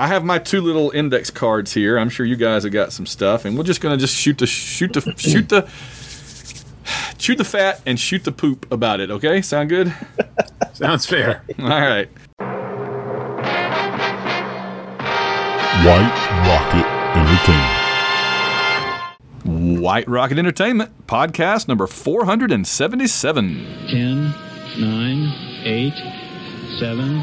I have my two little index cards here. I'm sure you guys have got some stuff, and we're just gonna just shoot the shoot the shoot the shoot the fat and shoot the poop about it. Okay, sound good? Sounds fair. All right. White Rocket Entertainment. White Rocket Entertainment podcast number 477. 10, 9, 8, 7,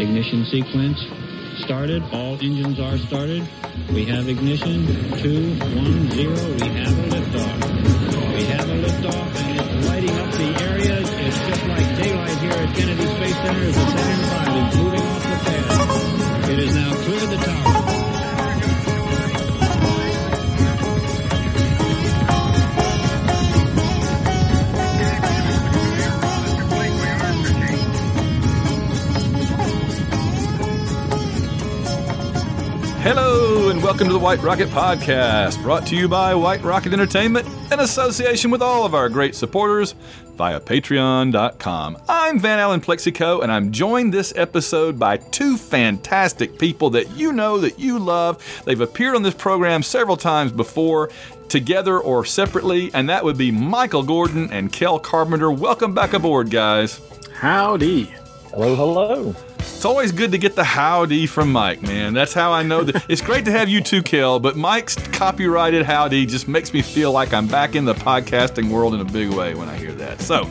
ignition sequence started. All engines are started. We have ignition. Two, one, zero. We have a liftoff. We have a liftoff and it's lighting up the area. It's just like daylight here at Kennedy Space Center as the Saturn V is moving off the pad. It is now cleared the tower. Hello, and welcome to the White Rocket Podcast, brought to you by White Rocket Entertainment in association with all of our great supporters via patreon.com. I'm Van Allen Plexico, and I'm joined this episode by two fantastic people that you know that you love. They've appeared on this program several times before, together or separately, and that would be Michael Gordon and Kel Carpenter. Welcome back aboard, guys. Howdy. Hello, hello. It's always good to get the howdy from Mike, man. That's how I know that it's great to have you too, Kel, but Mike's copyrighted howdy just makes me feel like I'm back in the podcasting world in a big way when I hear that. So,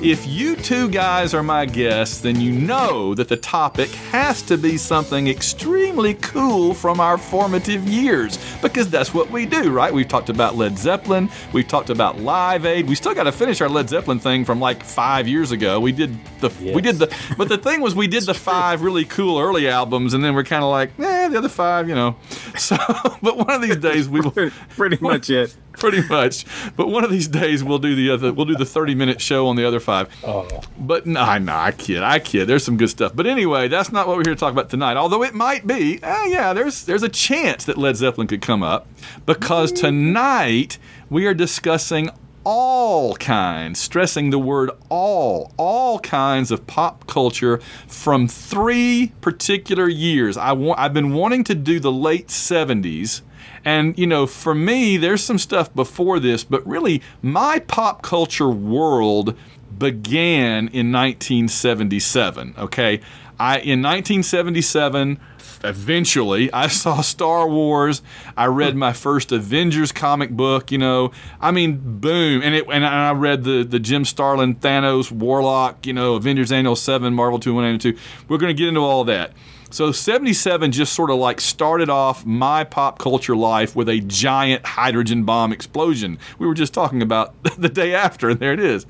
if you two guys are my guests, then you know that the topic has to be something extremely cool from our formative years because that's what we do, right? We've talked about Led Zeppelin, we've talked about Live Aid. We still got to finish our Led Zeppelin thing from like 5 years ago. We did the we did the but the thing was we did the 5 really cool early albums and then we're kind of like, eh, the other 5, you know. So, but one of these days we will Pretty much it. pretty much. But one of these days we'll do the other. We'll do the thirty minute show on the other five. Oh, But no, no, I kid, I kid. There's some good stuff. But anyway, that's not what we're here to talk about tonight. Although it might be. Uh, yeah, there's there's a chance that Led Zeppelin could come up because tonight we are discussing all kinds, stressing the word all, all kinds of pop culture from three particular years. I wa- I've been wanting to do the late 70s. And, you know, for me, there's some stuff before this, but really, my pop culture world began in 1977. Okay. I, in 1977, eventually, I saw Star Wars. I read my first Avengers comic book. You know, I mean, boom, and it and I read the the Jim Starlin Thanos Warlock. You know, Avengers Annual Seven, Marvel Two One and Two. We're going to get into all that. So 77 just sort of like started off my pop culture life with a giant hydrogen bomb explosion. We were just talking about the day after, and there it is.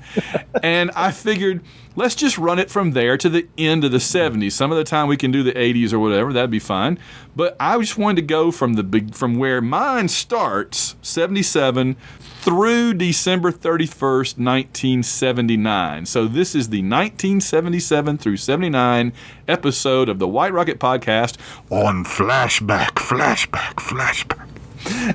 and I figured let's just run it from there to the end of the 70s. Some of the time we can do the 80s or whatever, that'd be fine. But I just wanted to go from the big from where mine starts, 77 through December 31st, 1979. So this is the 1977 through 79 episode of the White Rocket podcast On flashback, flashback, flashback.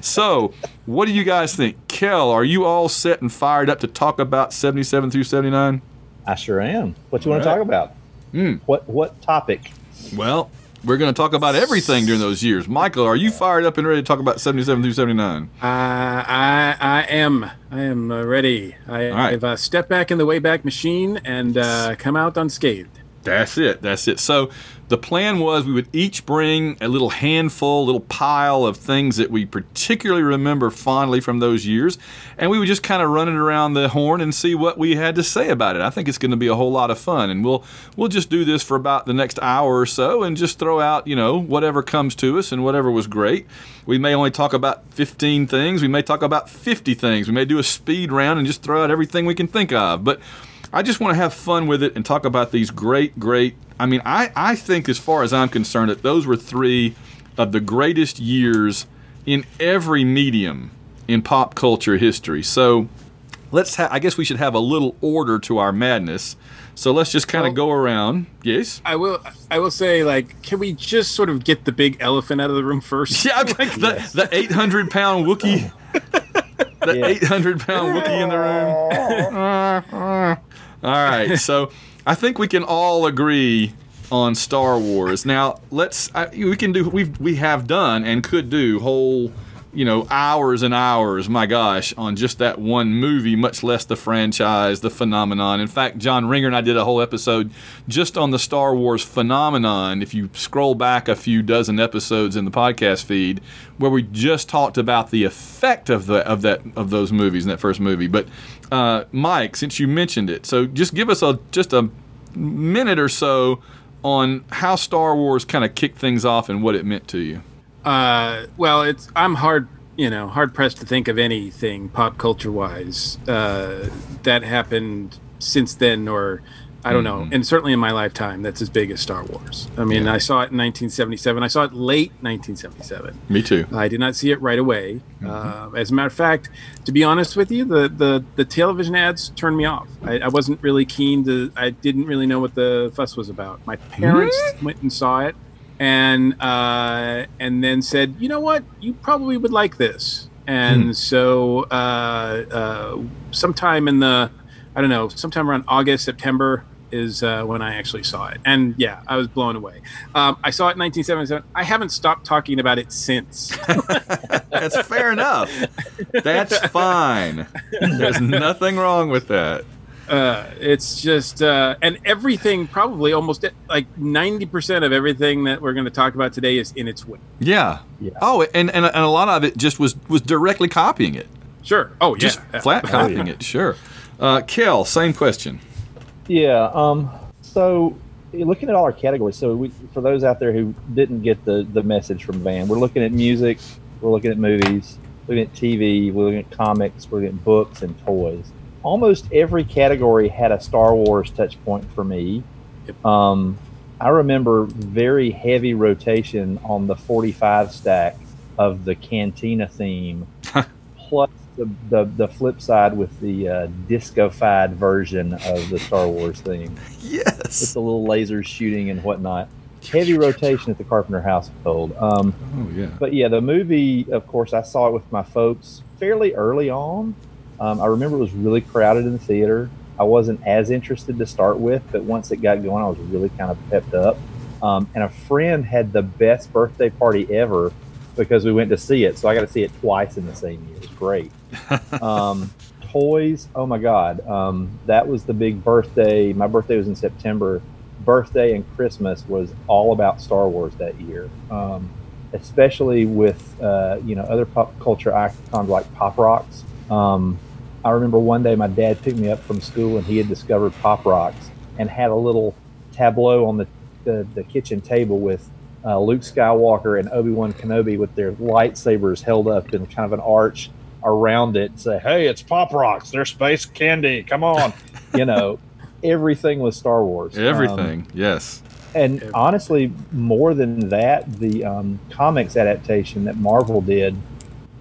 so, what do you guys think? Kel, are you all set and fired up to talk about 77 through 79? I sure am. What you want to talk about? Hmm. What what topic? Well, we're going to talk about everything during those years. Michael, are you fired up and ready to talk about 77 through 79? Uh, I I am I am uh, ready. I, All right. I've uh, stepped back in the Wayback Machine and uh, come out unscathed. That's it. That's it. So the plan was we would each bring a little handful, little pile of things that we particularly remember fondly from those years, and we would just kind of run it around the horn and see what we had to say about it. I think it's going to be a whole lot of fun, and we'll we'll just do this for about the next hour or so, and just throw out you know whatever comes to us and whatever was great. We may only talk about 15 things. We may talk about 50 things. We may do a speed round and just throw out everything we can think of, but. I just want to have fun with it and talk about these great, great. I mean, I, I think, as far as I'm concerned, that those were three of the greatest years in every medium in pop culture history. So let's ha- I guess we should have a little order to our madness. So let's just kind of Well- go around. Yes? I will I will say like, can we just sort of get the big elephant out of the room first? Yeah, the, the 800 pound Wookie. The Yeah. 800 pound Wookie in the room. all right. So I think we can all agree on Star Wars. Now, let's I, we can do we we have done and could do whole you know hours and hours. My gosh, on just that one movie, much less the franchise, the phenomenon. In fact, John Ringer and I did a whole episode just on the Star Wars phenomenon. If you scroll back a few dozen episodes in the podcast feed, where we just talked about the effect of the of that of those movies in that first movie. But uh, Mike, since you mentioned it, so just give us a just a minute or so on how Star Wars kind of kicked things off and what it meant to you. Uh, well, it's I'm hard, you know, hard pressed to think of anything pop culture wise uh, that happened since then, or I don't know, and certainly in my lifetime, that's as big as Star Wars. I mean, Yeah. I saw it in 1977. I saw it late 1977. Me too. I did not see it right away. Uh, as a matter of fact, to be honest with you, the, the, the television ads turned me off. I, I wasn't really keen to. I didn't really know what the fuss was about. My parents went and saw it, and uh, and then said, you know what, you probably would like this. And so, uh, uh, sometime in the, I don't know, sometime around August, September is uh, when I actually saw it. And yeah, I was blown away. Um, I saw it in 1977. I haven't stopped talking about it since. That's fair enough. That's fine. There's nothing wrong with that. Uh, it's just uh, and everything probably almost like 90% of everything that we're going to talk about today is in its way Yeah. Yeah. Oh, and, and and a lot of it just was was directly copying it, sure oh yeah just flat copying it. Sure. Uh, Kel, same question. Yeah. Um. So, looking at all our categories, so we, for those out there who didn't get the the message from Van, we're looking at music, we're looking at movies, we're looking at TV, we're looking at comics, we're looking at books and toys. Almost every category had a Star Wars touch point for me. Yep. Um, I remember very heavy rotation on the 45 stack of the Cantina theme, plus the, the, the flip side with the uh, disco-fied version of the Star Wars theme Yes. with the little lasers shooting and whatnot. Heavy rotation at the Carpenter household. Um, Oh yeah. but yeah, the movie, of course, I saw it with my folks fairly early on. Um, I remember it was really crowded in the theater. I wasn't as interested to start with, but once it got going, I was really kind of pepped up. Um, and a friend had the best birthday party ever because we went to see it. So I got to see it twice in the same year. It was great. um, toys, oh my God. Um, that was the big birthday. My birthday was in September. Birthday and Christmas was all about Star Wars that year. Um, especially with uh, you know other pop culture icons like Pop Rocks. Um, I remember one day my dad picked me up from school and he had discovered Pop Rocks and had a little tableau on the the, the kitchen table with uh, Luke Skywalker and Obi Wan Kenobi with their lightsabers held up in kind of an arch around it. Say, "Hey, it's Pop Rocks. They're space candy. Come on!" you know, everything was Star Wars. Um, Everything. yes. and Everything. honestly, more than that, the um, comics adaptation that Marvel did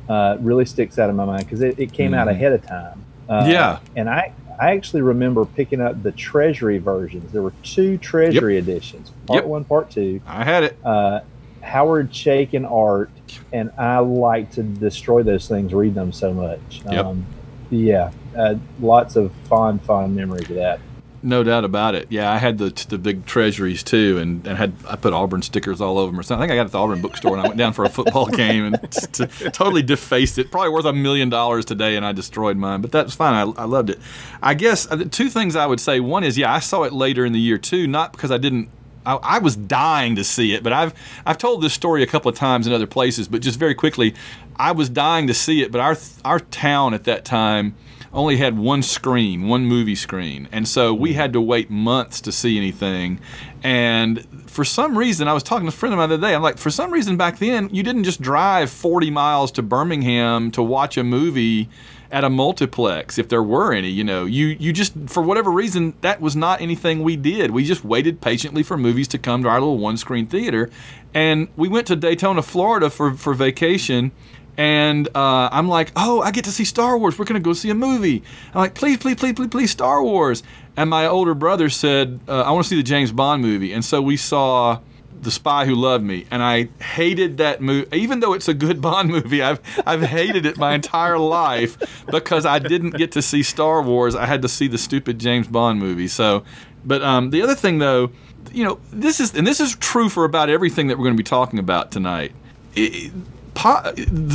uh, really sticks out in my mind because it, it came out Mhm. ahead of time. Uh, Yeah. and I I actually remember picking up the Treasury versions. There were two Treasury editions, part Yep. one, part two. I had it. Uh, Howard Chaykin art, and I like to destroy those things, read them so much. Yep. Um, yeah, uh, lots of fond, fond memories of that. No doubt about it. Yeah, I had the the big treasuries too, and, and had I put Auburn stickers all over them or something. I think I got it at the Auburn bookstore, and I went down for a football game and t- totally defaced it. Probably worth a million dollars today, and I destroyed mine. But that's fine. I, I loved it. I guess uh, two things I would say. One is, yeah, I saw it later in the year too, not because I didn't. I, I was dying to see it, but I've I've told this story a couple of times in other places. But just very quickly, I was dying to see it, but our our town at that time only had one screen, one movie screen. And so we mm-hmm. had to wait months to see anything. And for some reason, I was talking to a friend of mine the other day. I'm like, for some reason back then, you didn't just drive 40 miles to Birmingham to watch a movie at a multiplex if there were any you know you you just for whatever reason that was not anything we did we just waited patiently for movies to come to our little one screen theater and we went to Daytona Florida for for vacation and uh, I'm like, oh, I get to see Star Wars. We're gonna go see a movie. I'm like, please, please, please, please, please, Star Wars. And my older brother said, uh, I want to see the James Bond movie. And so we saw The Spy Who Loved Me, and I hated that movie. Even though it's a good Bond movie, I've I've hated it my entire life because I didn't get to see Star Wars. I had to see the stupid James Bond movie. So But um, the other thing, though, you know, this is and this is true for about everything that we're going to be talking about tonight. It,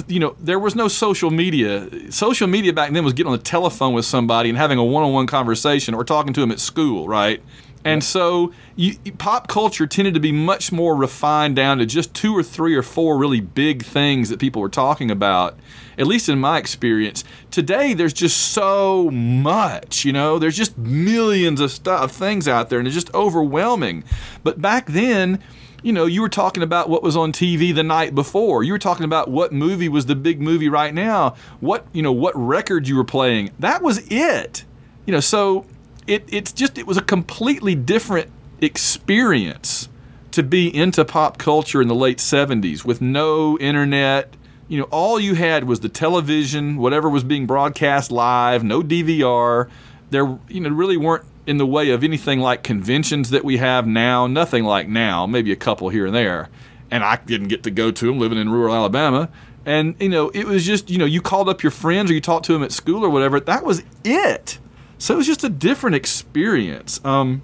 you know, there was no social media. Social media back then was getting on the telephone with somebody and having a one-on-one conversation or talking to them at school, right? And so you, pop culture tended to be much more refined down to just two or three or four really big things that people were talking about, at least in my experience. Today, there's just so much, you know, there's just millions of stuff, things out there, and it's just overwhelming. But back then, you know, you were talking about what was on TV the night before. You were talking about what movie was the big movie right now. What, you know, what record you were playing. That was it. You know, so it it's just it was a completely different experience to be into pop culture in the late 70s with no internet. You know, all you had was the television, whatever was being broadcast live, no DVR. There, you know, really weren't in the way of anything like conventions that we have now. Nothing like now, maybe a couple here and there. And I didn't get to go to them living in rural Alabama. And, you know, it was just, you know, you called up your friends or you talked to them at school or whatever. That was it. So it was just a different experience. Um,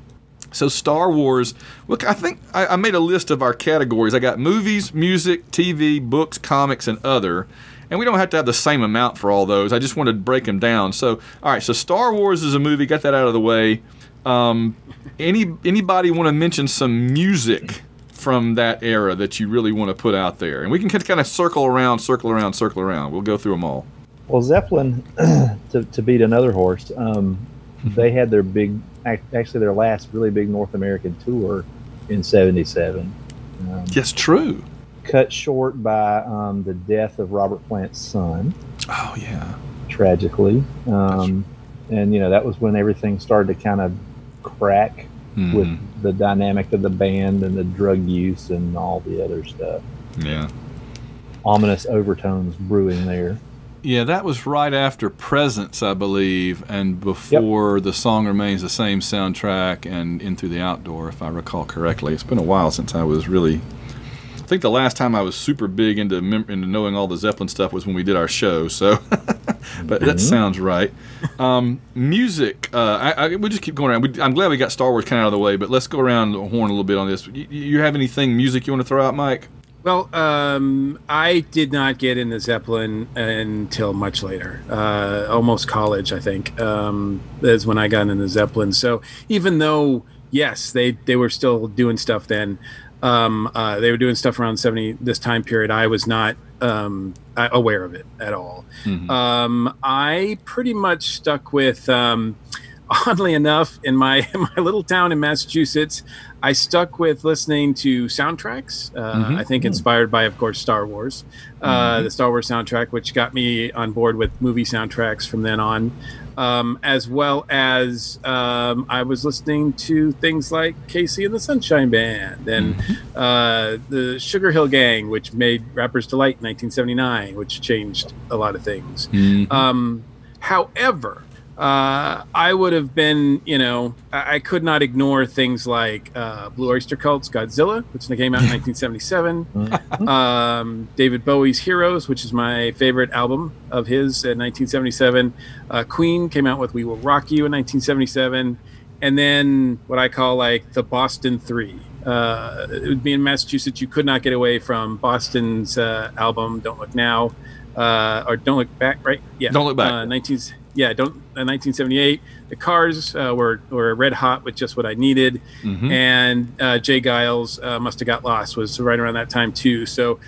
so Star Wars. Look, I think I, I, made a list of our categories. I got movies, music, TV, books, comics, and other. And we don't have to have the same amount for all those. I just wanted to break them down. So, all right. So Star Wars is a movie. Got that out of the way. Um, any anybody want to mention some music from that era that you really want to put out there? And we can kind of circle around, circle around, circle around. We'll go through them all. Well, Zeppelin, to, to beat another horse, um, they had their big, actually their last really big North American tour in '77. Um, yes, true. Cut short by um, the death of Robert Plant's son. Oh yeah, tragically. Um, and you know that was when everything started to kind of crack mm-hmm. with the dynamic of the band and the drug use and all the other stuff. Yeah. Ominous overtones brewing there. Yeah, that was right after Presence, I believe, and before yep. the song remains the same soundtrack and In Through the Outdoor, if I recall correctly. It's been a while since I was really. I think the last time I was super big into into knowing all the Zeppelin stuff was when we did our show. So, but mm-hmm. that sounds right. Um, music. Uh, I, I, we just keep going around. We, I'm glad we got Star Wars kind of out of the way, but let's go around the horn a little bit on this. You, you have anything music you want to throw out, Mike? Well, um, I did not get into Zeppelin until much later, uh, almost college, I think, um, is when I got into Zeppelin. So even though, yes, they, they were still doing stuff then, um, uh, they were doing stuff around 70, this time period, I was not um, aware of it at all. Mm-hmm. Um, I pretty much stuck with um, oddly enough, in my in my little town in Massachusetts, I stuck with listening to soundtracks. Uh, mm-hmm. I think inspired by, of course, Star Wars, uh, mm-hmm. the Star Wars soundtrack, which got me on board with movie soundtracks from then on, um, as well as um, I was listening to things like KC and the Sunshine Band and mm-hmm. uh, the Sugar Hill Gang, which made Rapper's Delight in 1979, which changed a lot of things. Mm-hmm. Um, however, uh, I would have been, you know, I, I could not ignore things like uh, Blue Oyster Cult's Godzilla, which came out in 1977, mm-hmm. um, David Bowie's Heroes, which is my favorite album of his in 1977. Uh, Queen came out with We Will Rock You in 1977. And then what I call like the Boston Three. Uh, it would be in Massachusetts. You could not get away from Boston's uh, album "Don't Look Now" uh, or "Don't Look Back." Right? Yeah. Don't look back. Uh, 19, yeah, don't. Uh, 1978, the Cars uh, were were red hot with just what I needed, mm-hmm. and uh, J. Geils uh, must have got lost was right around that time too. So,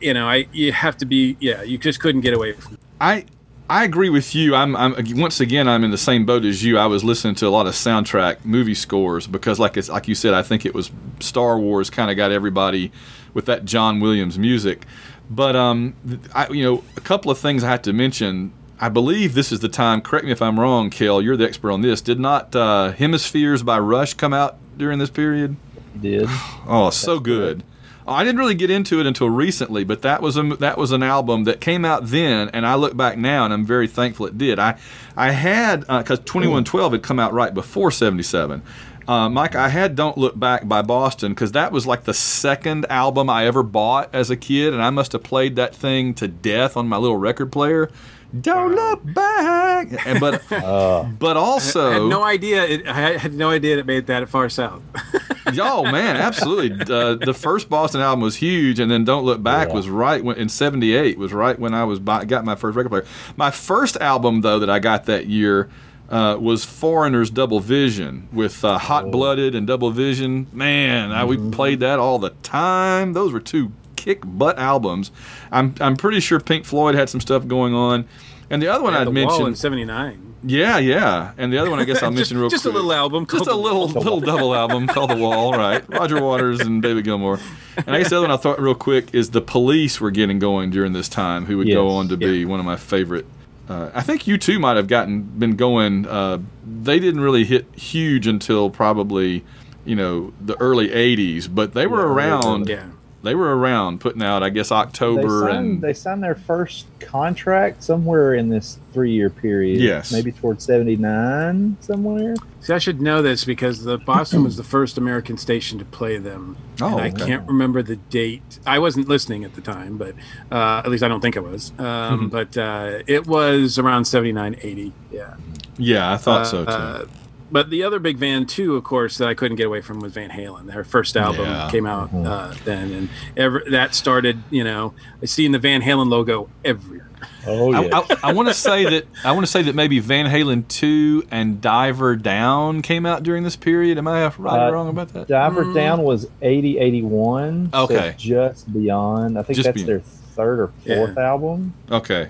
you know, I you have to be yeah, you just couldn't get away from. I I agree with you. I'm, I'm once again I'm in the same boat as you. I was listening to a lot of soundtrack movie scores because, like it's like you said, I think it was Star Wars kind of got everybody with that John Williams music. But um, I, you know, a couple of things I have to mention I believe this is the time. Correct me if I'm wrong, Kel. You're the expert on this. Did not uh, Hemispheres by Rush come out during this period? Did. Oh, That's so good. Oh, I didn't really get into it until recently, but that was a that was an album that came out then, and I look back now and I'm very thankful it did. I I had because uh, 2112 had come out right before 77. Uh, Mike, I had "Don't Look Back" by Boston because that was like the second album I ever bought as a kid, and I must have played that thing to death on my little record player. Don't look back, and but Uh, but also I had no idea. It, I had no idea it made that far south. Oh man, absolutely. Uh, the first Boston album was huge, and then "Don't Look Back" Yeah. was right when in '78 was right when I was buy, got my first record player. My first album though that I got that year uh, was Foreigner's Double Vision with uh, Hot Blooded and Double Vision. Man, I, we played that all the time. Those were two kick butt albums. I'm I'm pretty sure Pink Floyd had some stuff going on, and the other one Yeah, I'd the wall in '79. Yeah, yeah, and the other one I guess I'll Just, mention real just a little album. Just a little Wall. little double album called The Wall, right? Roger Waters and David Gilmour. And I guess the other one I thought real quick is the Police were getting going during this time, who would go on to be one of my favorite. Uh, I think you two might have gotten been going. Uh, they didn't really hit huge until probably you know the early '80s, but they were Yeah, around. Yeah. They were around putting out, I guess, they October signed, and they signed their first contract somewhere in this three-year period. Yes. maybe towards '79 somewhere. See, I should know this because the Boston was the first American station to play them. Oh, and I okay. can't remember the date. I wasn't listening at the time, but uh, at least I don't think I was. Hmm. Um, but uh, it was around 79, 80. Yeah. yeah, I thought so too. Uh, but the other big van too, of course, that I couldn't get away from was Van Halen. Their first album Yeah. came out uh, then, and ever, that started. You know, I seen the Van Halen logo everywhere. Oh I, yeah, I, I want to say that I want to say that maybe Van Halen two and Diver Down came out during this period. Am I right Uh, or wrong about that? Diver Down was 80, 81. so Okay. just beyond. I think Just that's beyond. their third or fourth album. Okay.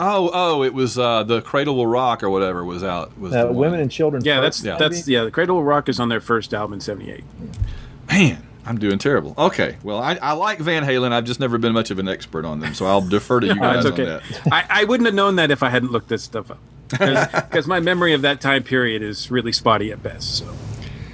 Oh, oh, it was uh, the Cradle Will Rock or whatever was out. Was Uh, the one. Women and Children. Yeah, that's Yeah. that's yeah. The Cradle of Rock is on their first album in '78. man. I'm doing terrible. Okay, well, I, I like Van Halen. I've just never been much of an expert on them, so I'll defer to you guys it's okay. on that. I, I wouldn't have known that if I hadn't looked this stuff up. Because my memory of that time period is really spotty at best. So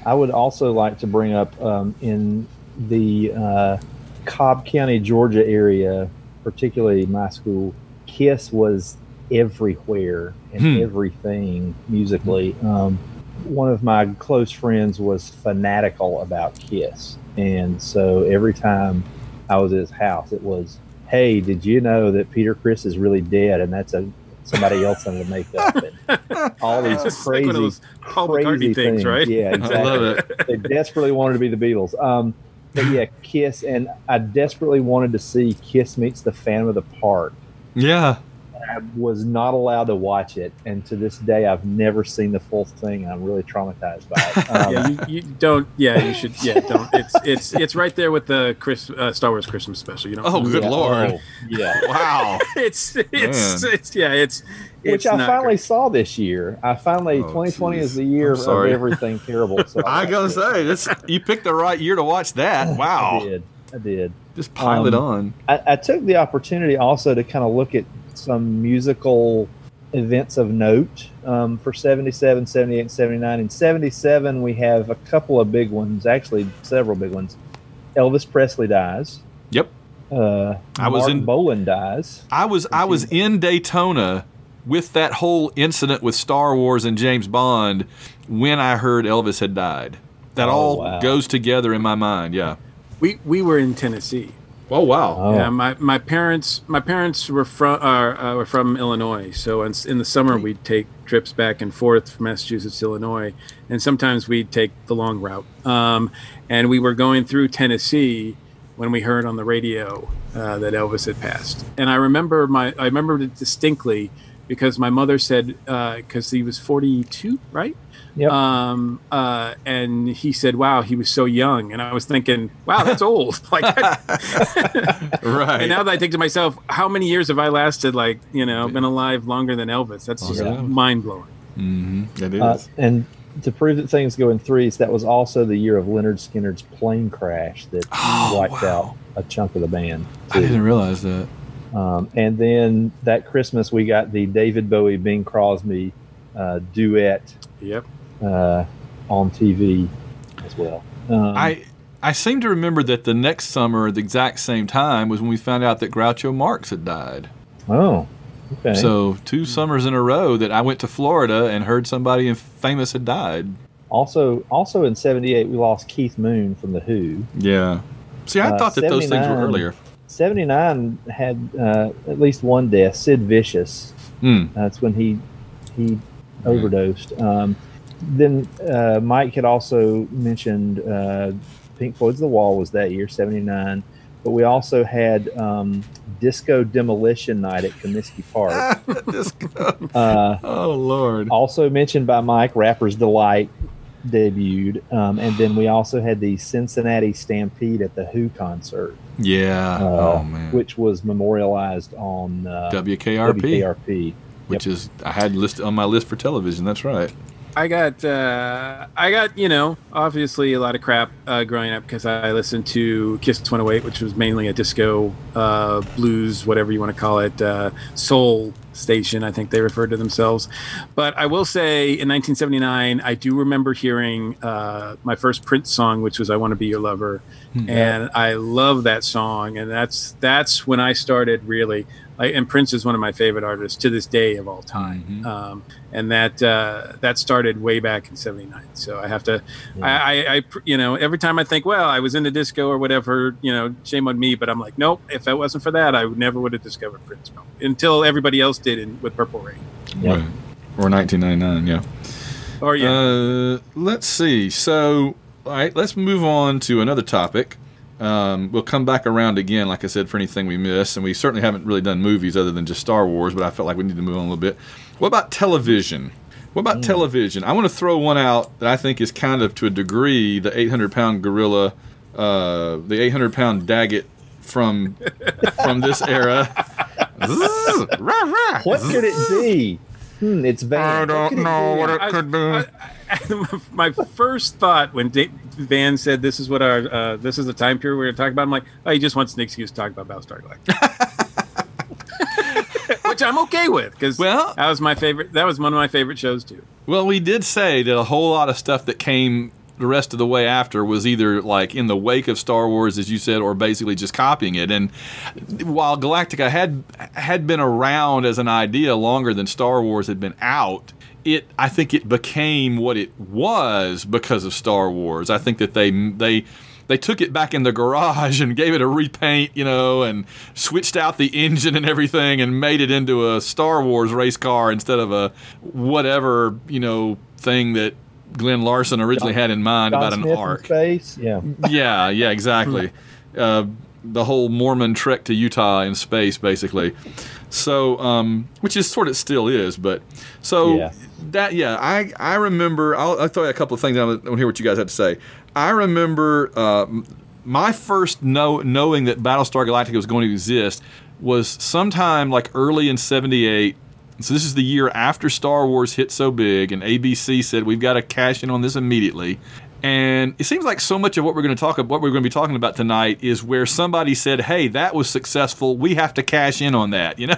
I would also like to bring up um, in the uh, Cobb County, Georgia area, particularly my school, Kiss was everywhere and Hmm. everything musically. Um, one of my close friends was fanatical about Kiss. And so every time I was at his house, it was, hey, did you know that Peter Criss is really dead and that's a somebody else under the makeup? And all these crazy those Paul crazy McCartney things, right? Yeah, I exactly. love it. they desperately wanted to be the Beatles. Um, but yeah, Kiss, and I desperately wanted to see Kiss meets the Phantom of the Park. Yeah. I was not allowed to watch it, and to this day, I've never seen the full thing. I'm really traumatized by it. Um, yeah, you, you don't. Yeah, you should. Yeah, don't. It's it's it's right there with the Chris uh, Star Wars Christmas special. You know. Oh, good yeah, lord. oh, yeah. Wow. It's it's Man. it's yeah. It's Which it's I finally great. saw this year. I finally, Oh, 2020 is the year of everything terrible. So I gotta it. say, this you picked the right year to watch that. Wow. I did. I did. Just pile it Um, on. I, I took the opportunity also to kind of look at some musical events of note um, for 77, 78, and 79. In 77, we have a couple of big ones, actually, several big ones. Elvis Presley dies. Yep. Uh, I was Marc in- Bolan dies. I was I was in Daytona with that whole incident with Star Wars and James Bond when I heard Elvis had died. That Oh, all wow. goes together in my mind. Yeah. We we were in Tennessee. Oh wow. Oh, Yeah, my, my parents my parents were from uh, uh, were from Illinois, so in, in the summer we'd take trips back and forth from Massachusetts to Illinois, and sometimes we'd take the long route. Um, and we were going through Tennessee when we heard on the radio uh, that Elvis had passed, and I remember my I remembered it distinctly because my mother said because he was forty two, right? Yep. Um, uh, and he said, "Wow, he was so young," and I was thinking, "Wow, that's old." like. Right. And now that I think to myself, how many years have I lasted? Like, you know, been alive longer than Elvis. That's just Longer than Elvis. mind blowing. mm-hmm. It is. Uh, and to prove that things go in threes, that was also the year of Lynyrd Skynyrd's plane crash that Oh, wiped wow. out a chunk of the band. I didn't realize that. Um, and then that Christmas, we got the David Bowie Bing Crosby uh, duet Yep. Uh, on TV as well. Um, I I seem to remember that the next summer, at the exact same time, was when we found out that Groucho Marx had died. oh, okay. So two summers in a row that I went to Florida and heard somebody famous had died. Also, also in '78, we lost Keith Moon from the Who. Yeah. See, I Uh, thought that those things were earlier. '79 had uh, at least one death. Sid Vicious. Hmm. That's when he he overdosed. Um, then uh, Mike had also mentioned uh, Pink Floyd's The Wall was that year, '79. But we also had um, Disco Demolition Night at Comiskey Park. Disco. Uh, oh Lord. also mentioned by Mike, Rapper's Delight debuted. Um, and then we also had the Cincinnati Stampede at the Who concert, Yeah. uh, oh man. which was memorialized on uh, WKRP, WKRP. which is I had listed on my list for television. That's right. I got uh, I got you know obviously a lot of crap uh, growing up because I listened to Kiss 108, which was mainly a disco uh, blues, whatever you want to call it, uh, soul station. I think they referred to themselves. But I will say, in 1979, I do remember hearing uh, my first Prince song, which was "I Want to Be Your Lover," and I love that song. And that's that's when I started really. Like, and Prince is one of my favorite artists to this day of all time. Mhm. Um, and that uh, that started way back in '79. So I have to, I, I, I, you know, every time I think, well, I was in the disco or whatever, you know, shame on me. But I'm like, nope. If it wasn't for that, I never would have discovered Prince until everybody else did in, with Purple Rain. Yep. Right. Or 1999. Yeah. Or yeah, Uh, let's see. So, all right, let's move on to another topic. Um, we'll come back around again, like I said, for anything we miss. And we certainly haven't really done movies other than just Star Wars, but I felt like we need to move on a little bit. What about television? What about television? I want to throw one out that I think is kind of, to a degree, the 800 pound gorilla, uh, the 800 pound Daggit from from this era. Zzz, rah, rah. What could it be? Hmm, it's Van. I don't could it know be? what it could be. I- my first thought when Van said this is what our uh, this is the time period we're going to talk about, I'm like, oh, he just wants an excuse to talk about Battlestar Galactica, which I'm okay with because Well- that was my favorite. That was one of my favorite shows too. Well, we did say that a whole lot of stuff that came the rest of the way after was either like in the wake of Star Wars, as you said, or basically just copying it. And while Galactica had had been around as an idea longer than Star Wars had been out, it I think it became what it was because of Star Wars. I think that they they they took it back in the garage and gave it a repaint, you know, and switched out the engine and everything and made it into a Star Wars race car instead of a whatever, you know, thing that Glen Larson originally had in mind John about an Smith in arc. space. Yeah. Yeah, yeah, exactly. Uh, the whole Mormon trek to Utah in space, basically. So, um, which is sort of still is, but so Yeah. that yeah, I I remember. I'll, I'll throw you a couple of things. I want to hear what you guys have to say. I remember uh, my first know knowing that Battlestar Galactica was going to exist was sometime like early in '78. So this is the year after Star Wars hit so big, and ABC said we've got to cash in on this immediately. And it seems like so much of what we're going to talk about, what we're going to be talking about tonight, is where somebody said, "Hey, that was successful. We have to cash in on that," you know,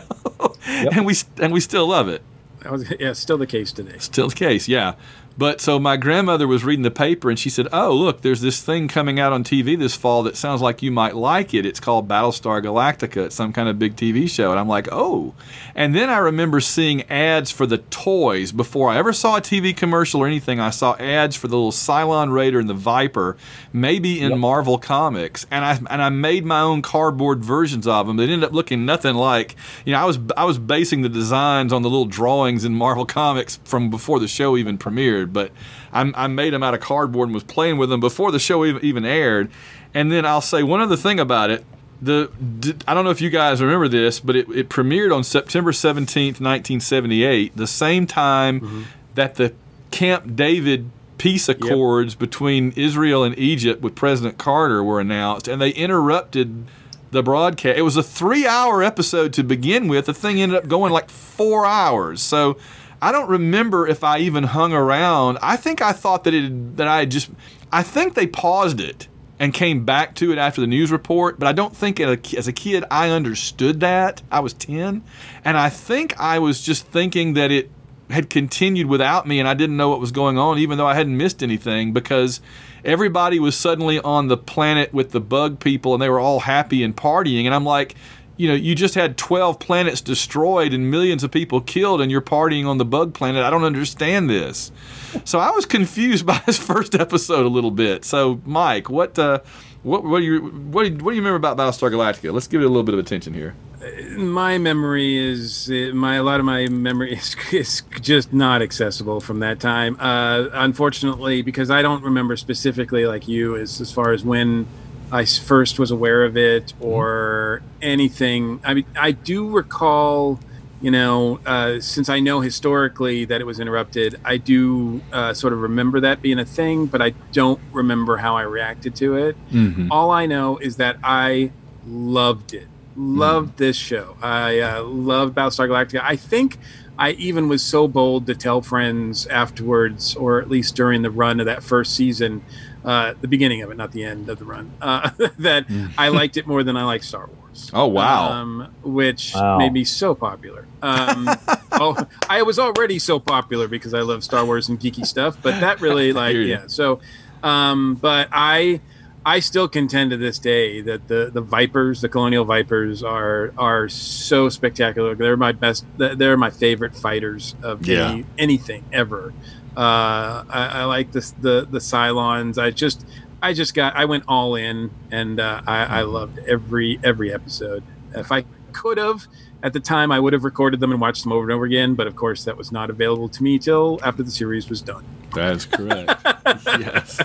and we and we still love it. That was yeah, still the case today. Still the case, yeah. But so my grandmother was reading the paper and she said, "Oh, look, there's this thing coming out on TV this fall that sounds like you might like it. It's called Battlestar Galactica. It's some kind of big TV show." And I'm like, "Oh." And then I remember seeing ads for the toys before I ever saw a TV commercial or anything. I saw ads for the little Cylon Raider and the Viper, maybe in Marvel Comics, and I and I made my own cardboard versions of them. They ended up looking nothing like, you know, I was I was basing the designs on the little drawings in Marvel Comics from before the show even premiered, but I, I made them out of cardboard and was playing with them before the show even, aired. And then I'll say one other thing about it. The I don't know if you guys remember this, but it, it premiered on September 17th, 1978, the same time mm-hmm. that the Camp David peace accords between Israel and Egypt with President Carter were announced, and they interrupted the broadcast. It was a three-hour episode to begin with. The thing ended up going like four hours. So I don't remember if I even hung around. I think I thought that it that I just. I think they paused it and came back to it after the news report, but I don't think as a kid I understood that. I was 10, and I think I was just thinking that it had continued without me and I didn't know what was going on, even though I hadn't missed anything because everybody was suddenly on the planet with the bug people and they were all happy and partying. And I'm like, you know, you just had 12 planets destroyed and millions of people killed, and you're partying on the bug planet. I don't understand this. So I was confused by this first episode a little bit. So, Mike, what uh, what what do you what do you, what do you remember about Battlestar Galactica? Let's give it a little bit of attention here. my memory is my a lot of my memory is, is just not accessible from that time. Uh, unfortunately, because I don't remember specifically like you as as far as when I first was aware of it or anything. I mean, I do recall. You know, uh, since I know historically that it was interrupted, I do uh, sort of remember that being a thing, but I don't remember how I reacted to it. Mm-hmm. All I know is that I loved it. Loved this show. I uh, loved Battlestar Galactica. I think I even was so bold to tell friends afterwards, or at least during the run of that first season, uh, the beginning of it, not the end of the run, uh, that I liked it more than I liked Star Wars. Oh wow! Um, which Wow. made me so popular. Um, oh, I was already so popular because I love Star Wars and geeky stuff, but that really like yeah. So, um, but I I still contend to this day that the the Vipers, the Colonial Vipers, are are so spectacular. They're my best. They're my favorite fighters of Yeah. any, anything ever. Uh, I, I like this the the Cylons. I just I just got I went all in and uh, I, I loved every every episode. If I could have at the time, I would have recorded them and watched them over and over again. But of course, that was not available to me till after the series was done. That is correct. yes.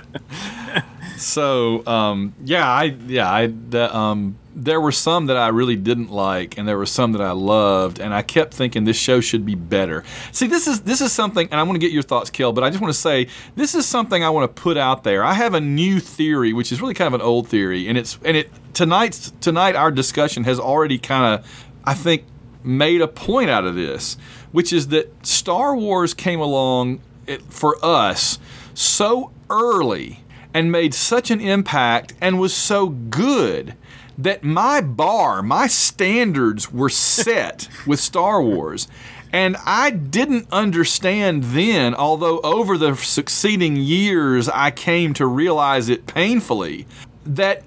So, um, yeah, I yeah, I the, um, there were some that I really didn't like, and there were some that I loved, and I kept thinking this show should be better. See, this is this is something, and I want to get your thoughts, Kel, but I just want to say this is something I want to put out there. I have a new theory, which is really kind of an old theory, and it's and it tonight's tonight our discussion has already kind of, I think, made a point out of this, which is that Star Wars came along it, for us so early and made such an impact and was so good that my bar, my standards were set with Star Wars. And I didn't understand then, although over the succeeding years I came to realize it painfully, that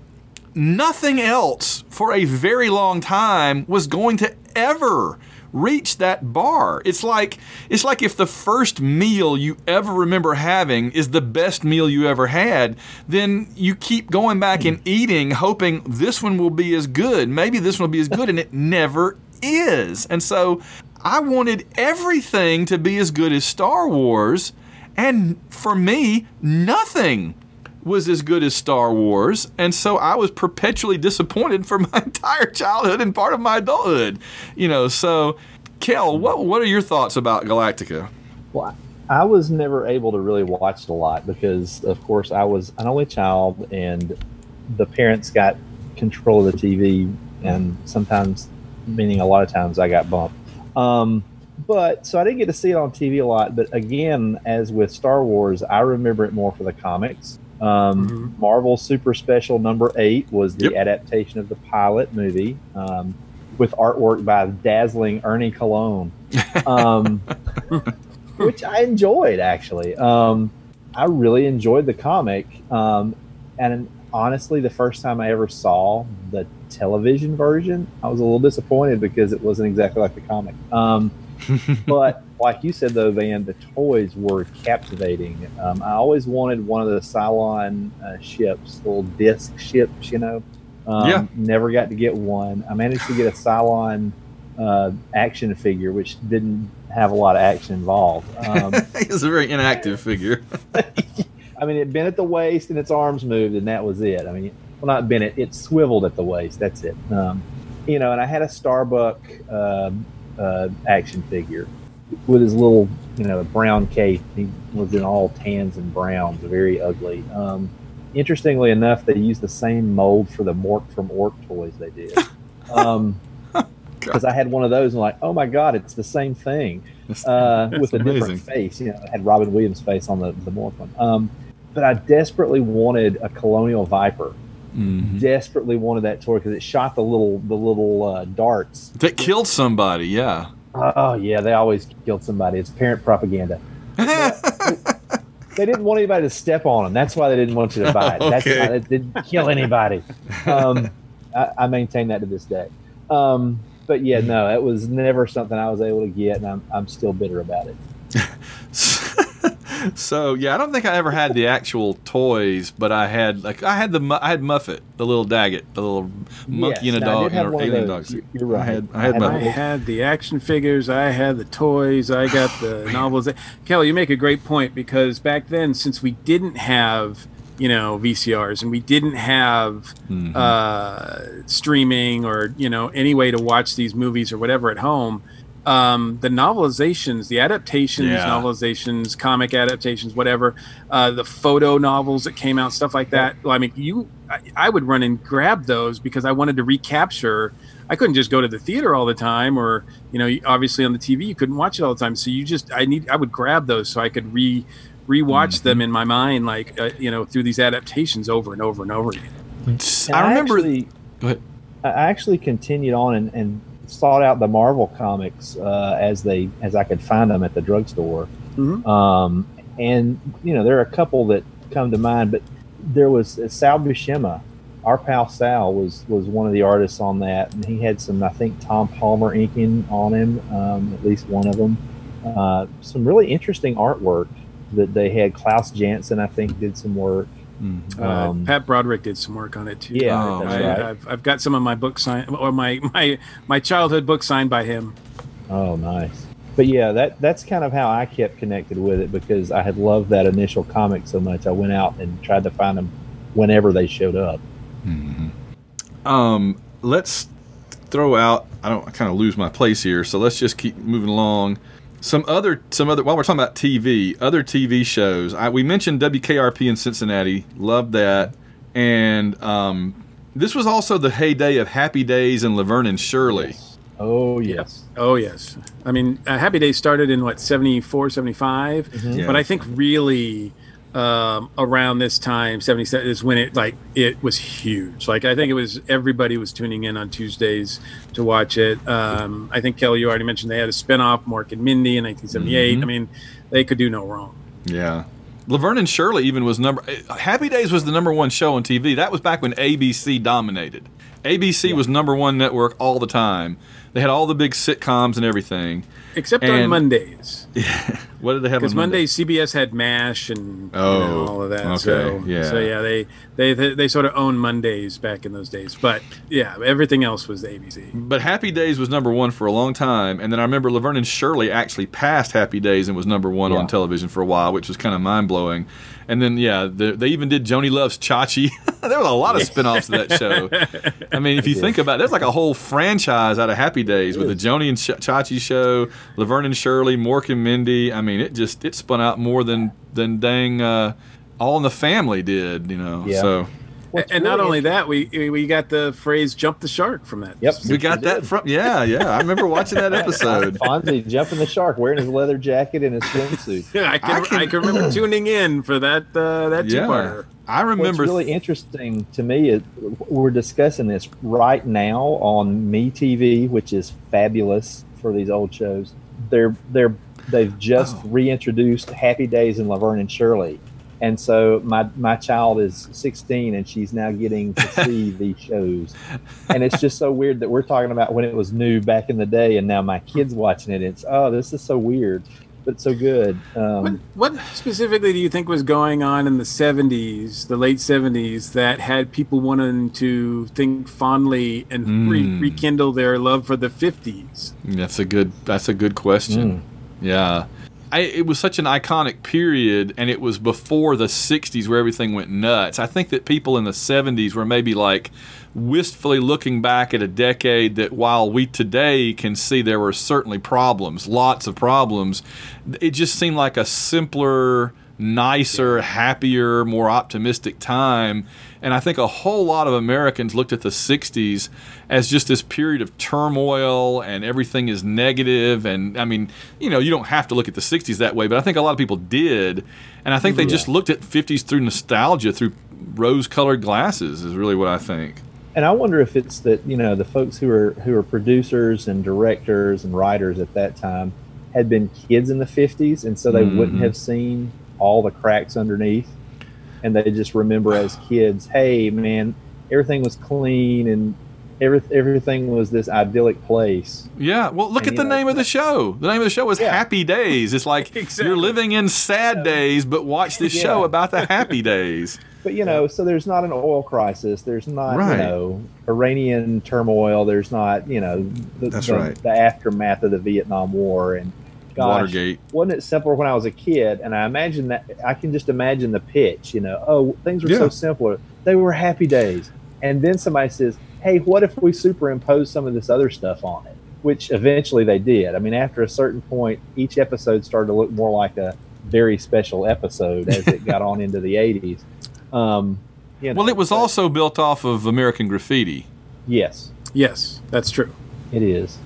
nothing else for a very long time was going to ever reach that bar. It's like it's like if the first meal you ever remember having is the best meal you ever had, then you keep going back and hmm. eating hoping this one will be as good. Maybe this one will be as good and it never is. And so I wanted everything to be as good as Star Wars and for me nothing was as good as Star Wars, and so I was perpetually disappointed for my entire childhood and part of my adulthood. You know, so Kel, what what are your thoughts about Galactica? Well, I was never able to really watch it a lot because, of course, I was an only child, and the parents got control of the TV, and sometimes, meaning a lot of times, I got bumped. Um, but so I didn't get to see it on TV a lot. But again, as with Star Wars, I remember it more for the comics. Um, Marvel Super Special number eight was the Yep. adaptation of the pilot movie um, with artwork by dazzling Ernie Colón. Um, which I enjoyed actually. Um, I really enjoyed the comic, um, and honestly, the first time I ever saw the television version, I was a little disappointed because it wasn't exactly like the comic. Um, but like you said, though, Van, the toys were captivating. Um, I always wanted one of the Cylon uh, ships, little disc ships, you know. Um, Yeah. Never got to get one. I managed to get a Cylon uh, action figure, which didn't have a lot of action involved. Um, He's a very inactive figure. I mean, it bent at the waist and its arms moved, and that was it. I mean, well, not bent, it, it swiveled at the waist. That's it. Um, you know, and I had a Starbuck um uh, action figure with his little, you know, brown cape. He was in all tans and browns, very ugly. Um, interestingly enough, they used the same mold for the Mork from Ork toys they did. Um, because I had one of those and like, oh my god, it's the same thing uh, with a amazing. different face. You know, it had Robin Williams' face on the the Mork one. Um, but I desperately wanted a Colonial Viper. Mhm. Desperately wanted that toy because it shot the little the little uh, darts. That killed somebody. Yeah. Oh yeah, they always killed somebody. It's parent propaganda. They didn't want anybody to step on them. That's why they didn't want you to buy it. That's Okay. why it didn't kill anybody. Um, I, I maintain that to this day. Um, but yeah, no, it was never something I was able to get, and I'm I'm still bitter about it. so yeah, I don't think I ever had the actual toys, but I had like I had the I had Muffit, the little Daggit, the little monkey Yes, and a dog, and of alien dogs. You- You're right. I had I had I I had the action figures, I had the toys, I got the novels. Kelly, you make a great point because back then, since we didn't have, you know, VCRs and we didn't have Mhm. uh, streaming or, you know, any way to watch these movies or whatever at home, um, the novelizations, the adaptations, Yeah. novelizations, comic adaptations, whatever, uh, the photo novels that came out, stuff like that. Well, I mean, you, I, I would run and grab those because I wanted to recapture. I couldn't just go to the theater all the time, or you know, obviously on the TV you couldn't watch it all the time. So you just, I need, I would grab those so I could re rewatch them in my mind, like uh, you know, through these adaptations over and over and over again. And I remember. Actually, go ahead. I actually continued on and, and sought out the Marvel comics uh, as they as I could find them at the drugstore. Mhm. Um, and you know, there are a couple that come to mind, but there was uh, Sal Buscema. Our pal Sal was was one of the artists on that, and he had some, I think, Tom Palmer inking on him, um, at least one of them. Uh, some really interesting artwork that they had. Klaus Janson, I think, did some work. Mhm. Uh, Um, Pat Broderick did some work on it too. Yeah, Oh, that's I, I've, I've got some of my books signed, or my my my childhood book signed by him. Oh, nice. But yeah, that that's kind of how I kept connected with it because I had loved that initial comic so much. I went out and tried to find them whenever they showed up. Um, let's throw out. I don't. I kind of lose my place here, so let's just keep moving along. Some other, some other. While we're talking about TV, other TV shows. I, we mentioned WKRP in Cincinnati. Loved that, and um, this was also the heyday of Happy Days and Laverne and Shirley. Oh yes. Oh yes, I mean uh, Happy Days started in what 74, 75, Yeah. but I think really um, around this time, seventy seven is when it like it was huge. Like I think it was everybody was tuning in on Tuesdays to watch it. Um, I think Kelly, you already mentioned they had a spinoff, Mork and Mindy in nineteen Mhm. I mean, they could do no wrong. Yeah. Laverne and Shirley even was number Happy Days was the number one show on TV. That was back when ABC dominated. ABC was number one network all the time. They had all the big sitcoms and everything. Except on And- Mondays, What did they have because on Monday? Mondays CBS had MASH and you Oh, know, all of that. okay, so yeah. so yeah, they, they they they sort of owned Mondays back in those days. But yeah, everything else was ABC. But Happy Days was number one for a long time, and then I remember Laverne and Shirley actually passed Happy Days and was number one Yeah. on television for a while, which was kind of mind blowing. And then yeah, the, they even did Joanie Loves Chachi. there was a lot of spin-offs to that show. I mean, if you think about it, there's like a whole franchise out of Happy Days with the. Joanie and Ch- Chachi show, Laverne and Shirley, Mork and Mindy. I mean, it just it spun out more than than dang uh, All in the Family did, you know. Yeah. So What's and not only that, we we got the phrase "jump the shark" from that. Yep. we got that from yeah, yeah. I remember watching that episode. Fonzie jumping the shark, wearing his leather jacket and his swimsuit. yeah, I can, I I can- can remember tuning in for that uh, that two Yeah, parter. I remember. What's really interesting to me is we're discussing this right now on MeTV, which is fabulous for these old shows. They're they're they've just Oh. reintroduced Happy Days and Laverne and Shirley, and so my my child is 16 and she's now getting to see these shows, and it's just so weird that we're talking about when it was new back in the day, and now my kids watching it. It's oh, this is so weird, but so good. What, Um, what specifically do you think was going on in the 70s, the late 70s, that had people wanting to think fondly and re- Mm. rekindle their love for the 50s? That's a good. That's a good question. Yeah, I, it was such an iconic period, and it was before the '60s where everything went nuts. I think that people in the '70s were maybe like wistfully looking back at a decade that, while we today can see there were certainly problems, lots of problems, it just seemed like a simpler nicer, happier, more optimistic time. And I think a whole lot of Americans looked at the 60s as just this period of turmoil and everything is negative. And I mean, you know, you don't have to look at the 60s that way, but I think a lot of people did. And I think they just looked at 50s through nostalgia, through rose colored glasses, is really what I think. And I wonder if it's that you know the folks who are who are producers and directors and writers at that time had been kids in the 50s and so they wouldn't Mhm. have seen all the cracks underneath and they just remember as kids hey man everything was clean and every, everything was this idyllic place. Yeah, well, look And, at the know, name of the show. The name of the show was Yeah. Happy Days. It's like Exactly. you're living in sad days, but watch this Yeah. show about the happy days. But you know, so there's not an oil crisis. There's not Right. you know Iranian turmoil. There's not you know the, That's the, right. the aftermath of the Vietnam War and gosh, Watergate. Wasn't it simpler when I was a kid? And I imagine that I can just imagine the pitch. You know, oh things were Yeah. so simpler. They were happy days. And then somebody says, "Hey, what if we superimpose some of this other stuff on it?" Which eventually they did. I mean, after a certain point, each episode started to look more like a very special episode as it got on into the 80s. Um, you know, Well, it was but- also built off of American Graffiti. yes, Yes, that's true. it is.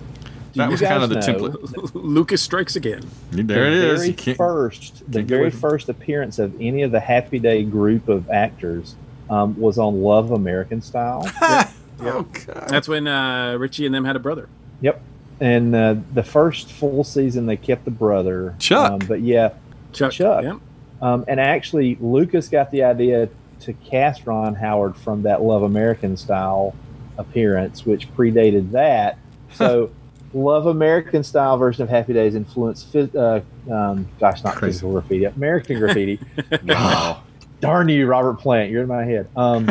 Do That was kind of the template. Lucas strikes again. There the it is. Very can't- first, the can't get away very from- first appearance of any of the Happy Day group of actors um, was on Love American Style. Oh, God. That's when uh, Richie and them had a brother. yep. And uh, the first full season, they kept the brother. Chuck. Um, but yeah, Chuck. Chuck. Yeah. um, and actually, Lucas got the idea to cast Ron Howard from that Love American Style appearance, which predated that. So, Love American Style version of Happy Days influenced, uh, um, gosh, not Crazy. physical graffiti, American graffiti. Wow. Darn you, Robert Plant, you're in my head. Um,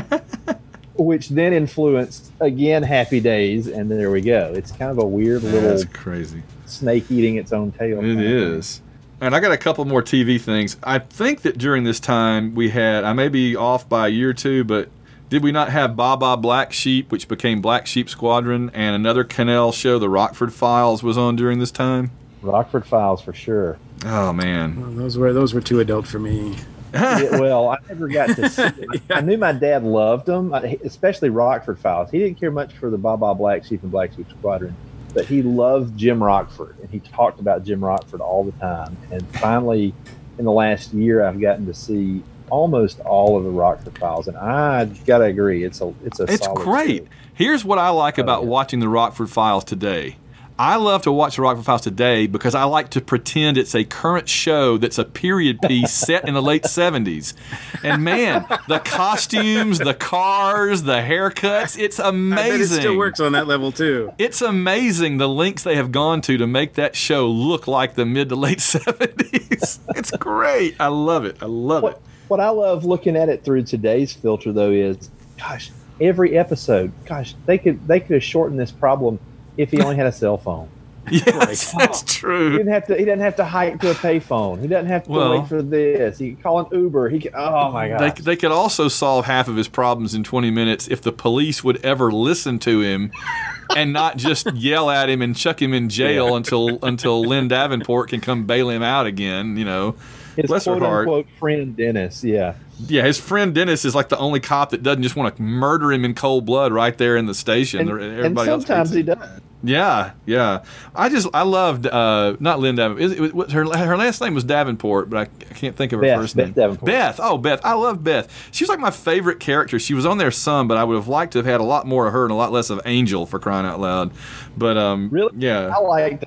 which then influenced again Happy Days, and there we go. It's kind of a weird little That's crazy. snake eating its own tail. It is. And I got a couple more TV things. I think that during this time we had, I may be off by a year or two, but did we not have Baa Baa Black Sheep, which became Black Sheep Squadron, and another Cannell show, The Rockford Files, was on during this time? Rockford Files for sure. Oh, man. Well, those were those were too adult for me. Yeah, well, I never got to see it. I knew my dad loved them, especially Rockford Files. He didn't care much for the Baa Baa Black Sheep and Black Sheep Squadron, but he loved Jim Rockford, and he talked about Jim Rockford all the time. And finally, in the last year, I've gotten to see almost all of the Rockford Files, and I gotta agree, it's a it's a It's solid great. show. Here's what I like Oh, about yeah. watching the Rockford Files today. I love to watch the Rockford Files today because I like to pretend it's a current show that's a period piece set in the late 70s. And man, the costumes, the cars, the haircuts, it's I bet it amazing. still works on that level too. It's amazing the links they have gone to to make that show look like the mid to late 70s. It's great. I love it. I love it. What, what I love looking at it through today's filter though is, gosh, every episode, gosh, they could they could have shortened this problem if he only had a cell phone. Yes, that's true. He didn't have to. He didn't have to hike to a payphone. He doesn't have to Well- wait for this. He can call an Uber. He can. Oh my They, they could also solve half of his problems in 20 minutes if the police would ever listen to him and not just yell at him and chuck him in jail until until Lynn Davenport can come bail him out again, you know. His quote unquote friend Dennis. Yeah, Yeah, his friend Dennis is like the only cop that doesn't just want to murder him in cold blood right there in the station. and, and sometimes he does. Yeah, yeah. I just I loved uh, not Lynn Davenport. It, was- her her last name was Davenport, but I, I can't think of her Beth, first Beth name. Davenport. Beth. Oh, Beth. I love Beth. She was like my favorite character. She was on there some, but I would have liked to have had a lot more of her and a lot less of Angel for crying out loud. But um, Really? yeah. I like.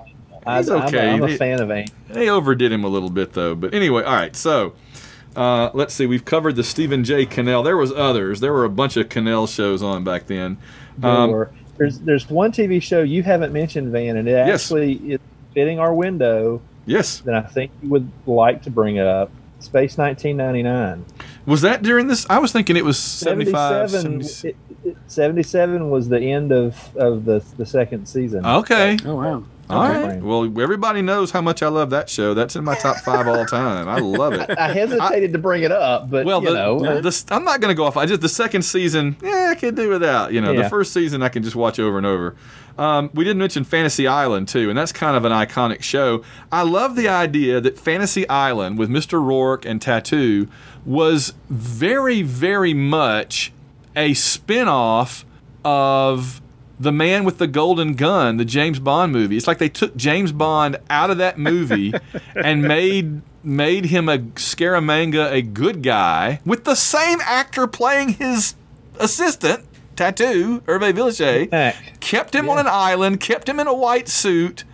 I, He's I'm a- okay. I'm a, fan of Angel. They overdid him a little bit though. But anyway, all right. So uh, let's see. We've covered the Stephen J. Cannell. There was others. There were a bunch of Cannell shows on back then. Um, were- there's there's one TV show you haven't mentioned, Van, and it Yes. actually is fitting our window Yes. that I think you would like to bring up. Space 1999. Was that during this? I was thinking it was 75, 77, 76. it- it- 77 was the end of, of the, the second season. Okay. Oh wow. All Okay. right. Well, everybody knows how much I love that show. That's in my top five all time. I love it. I hesitated to bring it up, but Well, you the, know, uh, the, I'm not going to go off. I just the second season, yeah, I can do without. You know, the first season I can just watch over and over. Um, we didn't mention Fantasy Island too, and that's kind of an iconic show. I love the idea that Fantasy Island with Mr. Rourke and Tattoo was very, very much a spin-off of the Man with the Golden Gun, the James Bond movie. It's like they took James Bond out of that movie and made made him a Scaramanga a good guy with the same actor playing his assistant, Tattoo, Hervé Villechaize. Kept him on an island, kept him in a white suit,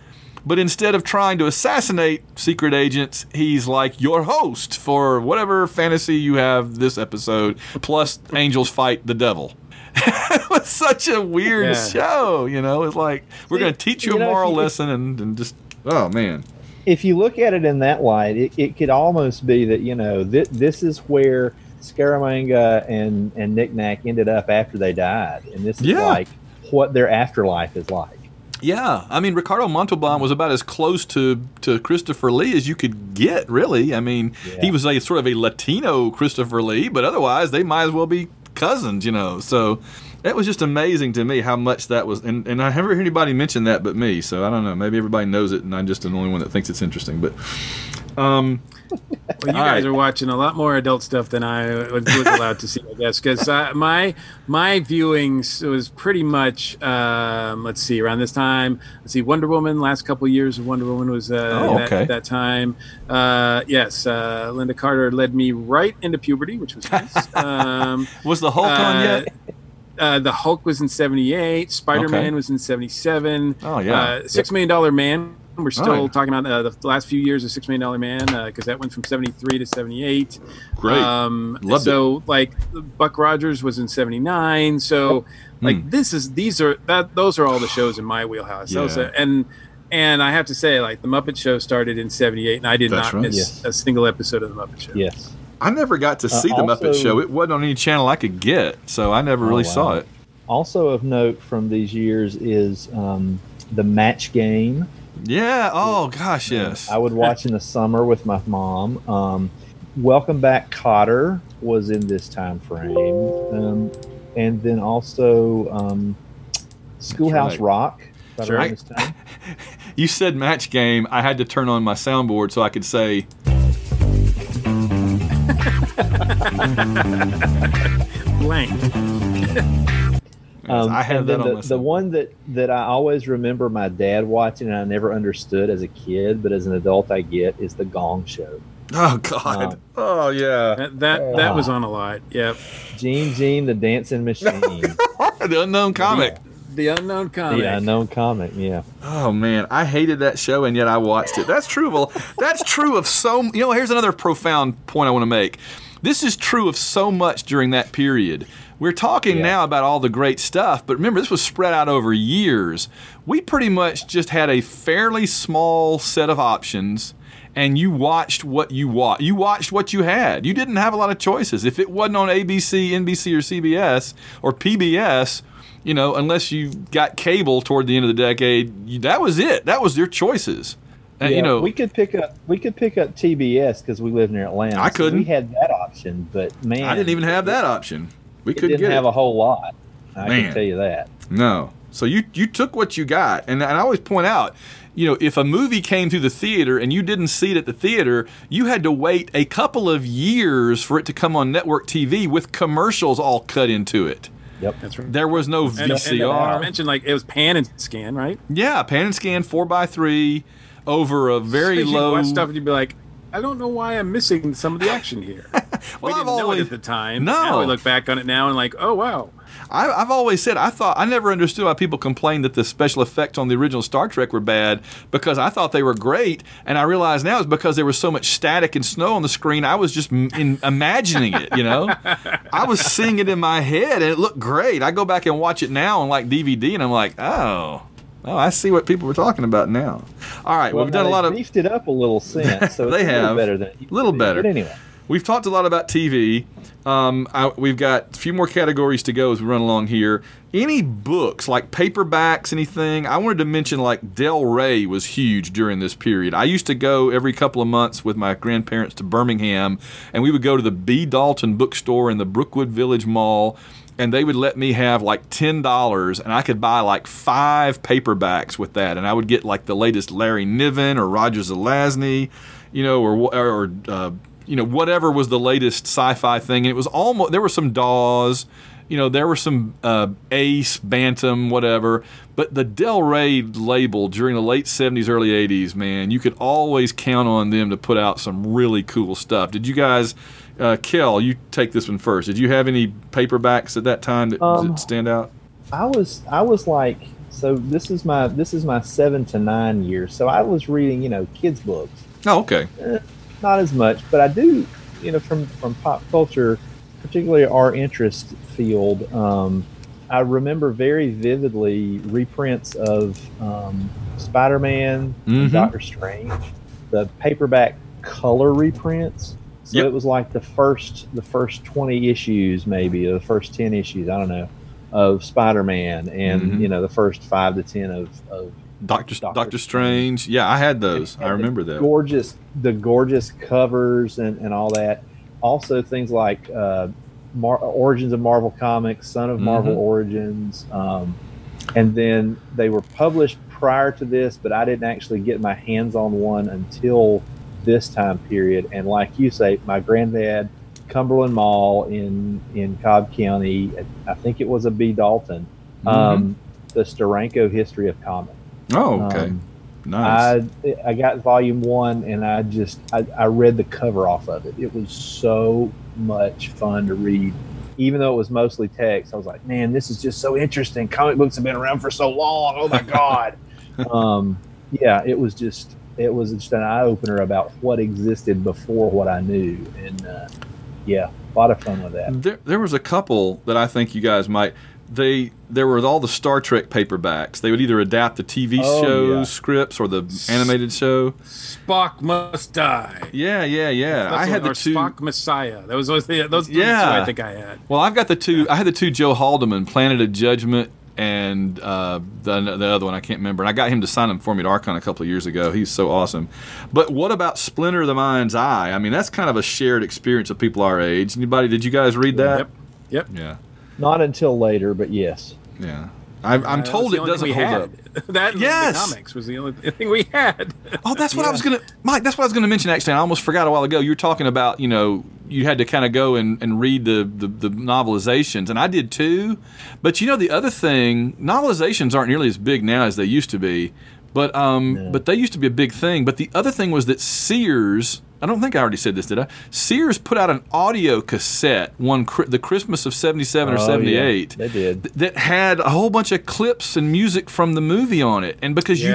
but instead of trying to assassinate secret agents, he's like your host for whatever fantasy you have this episode, plus angels fight the devil. it was such a weird Yeah. show. You know, it's like we're going to teach you, you a know, moral you- lesson and, and just oh man. if you look at it in that light, it, it could almost be that you know th- this is where Scaramanga and and Knack ended up after they died, and this is Yeah. like what their afterlife is like. Yeah, I mean Ricardo Montalban was about as close to, to Christopher Lee as you could get, really. I mean, he was a sort of a Latino Christopher Lee, but otherwise they might as well be cousins, you know. So it was just amazing to me how much that was, and, and I never heard anybody mention that but me. So I don't know, maybe everybody knows it, and I'm just the only one that thinks it's interesting. But um, Well, you guys right. are watching a lot more adult stuff than I was, allowed to see, I guess, because uh, my my viewings was pretty much um, let's see around this time. Let's see, Wonder Woman. Last couple of years of Wonder Woman was uh, Oh, that, okay. that time. Uh, yes, uh, Lynda Carter led me right into puberty, which was nice. Um, was the Hulk on uh, yet? Uh, the Hulk was in '78. Spider Man Okay. was in '77. Oh, yeah. Uh, Six Million Dollar Man. We're still All right. talking about uh, the last few years of Six Million Dollar Man because that went from '73 to '78. Great. Um, Loved so like Buck Rogers was in '79. So like Hmm. this is these are that those are all the shows in my wheelhouse. Those Yeah. are- and and I have to say like the Muppet Show started in '78 and I did That's not right. miss Yes. a single episode of the Muppet Show. Yes. I never got to uh, see the Muppet Show. It wasn't on any channel I could get, so I never Oh, really wow. saw it. Also of note from these years is um, the Match Game. Yeah. Oh gosh, yes. I would watch in the summer with my mom. Um, Welcome Back Kotter was in this time frame, um, and then also um, Schoolhouse right. Rock. Sure. I- this time. You said match game. I had to turn on my soundboard so I could say Blank. Um, I have that on the, my the soundboard. one that, that I always remember my dad watching and I never understood as a kid, but as an adult I get is the Gong Show. Oh God. Um, oh yeah. That that, that Ah. was on a lot. Yep. Gene Gene the Dancing Machine, the unknown comic. The unknown comic. the unknown comic. Yeah, Oh man, I hated that show and yet I watched it. That's true of that's true of so you know, here's another profound point I want to make. This is true of so much during that period. We're talking Yeah. now about all the great stuff, but remember this was spread out over years. We pretty much just had a fairly small set of options and you watched what you watched. You watched what you had. You didn't have a lot of choices. If it wasn't on ABC, NBC, or CBS or PBS, you know, unless you got cable toward the end of the decade, that was it. That was your choices. And, Yeah, you know, we could pick up we could pick up TBS because we live near Atlanta. I couldn't. we had that option, but man, I didn't even have that option. We couldn't didn't get have it. a whole lot. I Man. can tell you that. No. So you you took what you got, and, and I always point out, you know, if a movie came through the theater and you didn't see it at the theater, you had to wait a couple of years for it to come on network TV with commercials all cut into it. Yep. That's right. There was no And- and, VCR. I mentioned like it was pan and scan, right? yeah, pan and scan four by three over a very So low. watch stuff and you'd be like, I don't know why I'm missing some of the action here. Well, we I've didn't know always- it at the time. No. Now we look back on it now and like, oh wow. I, I've always said I thought I never understood why people complained that the special effects on the original Star Trek were bad because I thought they were great, and I realize now it's because there was so much static and snow on the screen. I was just in, imagining it, you know. I was seeing it in my head, and it looked great. I go back and watch it now on like DVD, and I'm like, oh. Oh, I see what people were talking about now. All right, well, we've done a lot of beefed it up a little since, so They a little have. better than used Little better. But anyway, We've talked a lot about TV. Um, I, we've got a few more categories to go as we run along here. Any books, like paperbacks, anything? I wanted to mention like Del Rey was huge during this period. I used to go every couple of months with my grandparents to Birmingham, and we would go to the B. Dalton bookstore in the Brookwood Village Mall. And they would let me have like ten dollars, and I could buy like five paperbacks with that, and I would get like the latest Larry Niven or Roger Zelazny, you know, or or uh, you know whatever was the latest sci-fi thing and it was almost there were some Dawes you know there were some uh, Ace Bantam whatever but the Del Rey label during the late 70s early 80s man you could always count on them to put out some really cool stuff. Did you guys uh, Kel you take this one first did you have any paperbacks at that time that, Um, that stand out I was I was like, so this is my this is my seven to nine years. So I was reading, you know, kids books. oh okay not as much, but I do, you know, from from pop culture, particularly our interest field. Um, I remember very vividly reprints of um, Spider-Man, Mhm. Doctor Strange, the paperback color reprints. So Yep. it was like the first the first twenty issues, maybe or the first ten issues. I don't know of Spider-Man, and Mhm. you know the first five to ten of, of Doctor Doctor Strange. Yeah, I had those. I and the remember that. gorgeous the gorgeous covers and, and all that also things like uh, Mar- origins of marvel comics son of marvel Mhm. origins um, and then they were published prior to this but i didn't actually get my hands on one until this time period and like you say my granddad cumberland mall in in cobb county i think it was a b dalton um, the Steranko history of comics Oh, okay. um, nice. I I got volume one and I just I, I read the cover off of it. It was so much fun to read. Even though it was mostly text, I was like, man, this is just so interesting. Comic books have been around for so long. Oh my god. um, yeah, it was just it was just an eye opener about what existed before what I knew, and uh, yeah, a lot of fun with that. There, there was a couple that I think you guys might. They there were all the Star Trek paperbacks. They would either adapt the TV Oh, show yeah. scripts or the animated show. Spock must die. Yeah, yeah, yeah. That's I had what- the or two. Spock Messiah. That was those. Those those two Yeah. I think I had. Well, I've got the two. I had the two Joe Haldeman, Planet of Judgment, and uh, the the other one I can't remember. And I got him to sign them for me at Archon a couple of years ago. He's so awesome. But what about Splinter of the Mind's Eye? I mean, that's kind of a shared experience of people our age. Anybody? Did you guys read that? Yep. Yep. Yeah, Not until later, but yes. yeah. I, I'm Uh, told it doesn't hold we up. that and Yes. the comics was the only thing we had. Oh, that's what I was gonna, Mike. That's what I was gonna mention. Actually, I almost forgot a while ago. You were talking about, you know, you had to kind of go and, and read the, the the novelizations, and I did too. But you know, the other thing, novelizations aren't nearly as big now as they used to be. But um, No. but they used to be a big thing. But the other thing was that Sears. I don't think I already said this, did I? Sears put out an audio cassette one the Christmas of '77 or Oh, yeah, '78 they did. that had a whole bunch of clips and music from the movie on it. And because you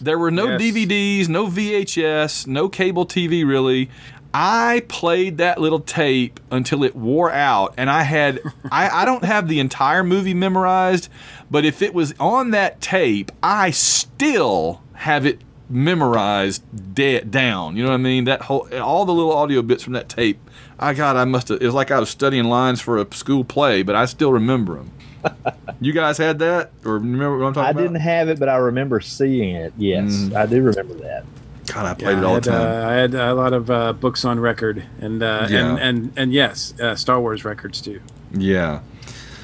there were no Yes. DVDs, no VHS, no cable TV really. I played that little tape until it wore out, and I had I, I don't have the entire movie memorized, but if it was on that tape, I still have it memorized dead down. You know what I mean? That whole all the little audio bits from that tape. I God, I must have. It was like I was studying lines for a school play, but I still remember them. you guys had that, or remember what I'm talking I about? I didn't have it, but I remember seeing it. Yes, Mm. I do remember that. God, I played Yeah, it all I had, the time. Uh, I had a lot of uh, books on record, and uh, Yeah. and, and and yes, uh, Star Wars records too. yeah.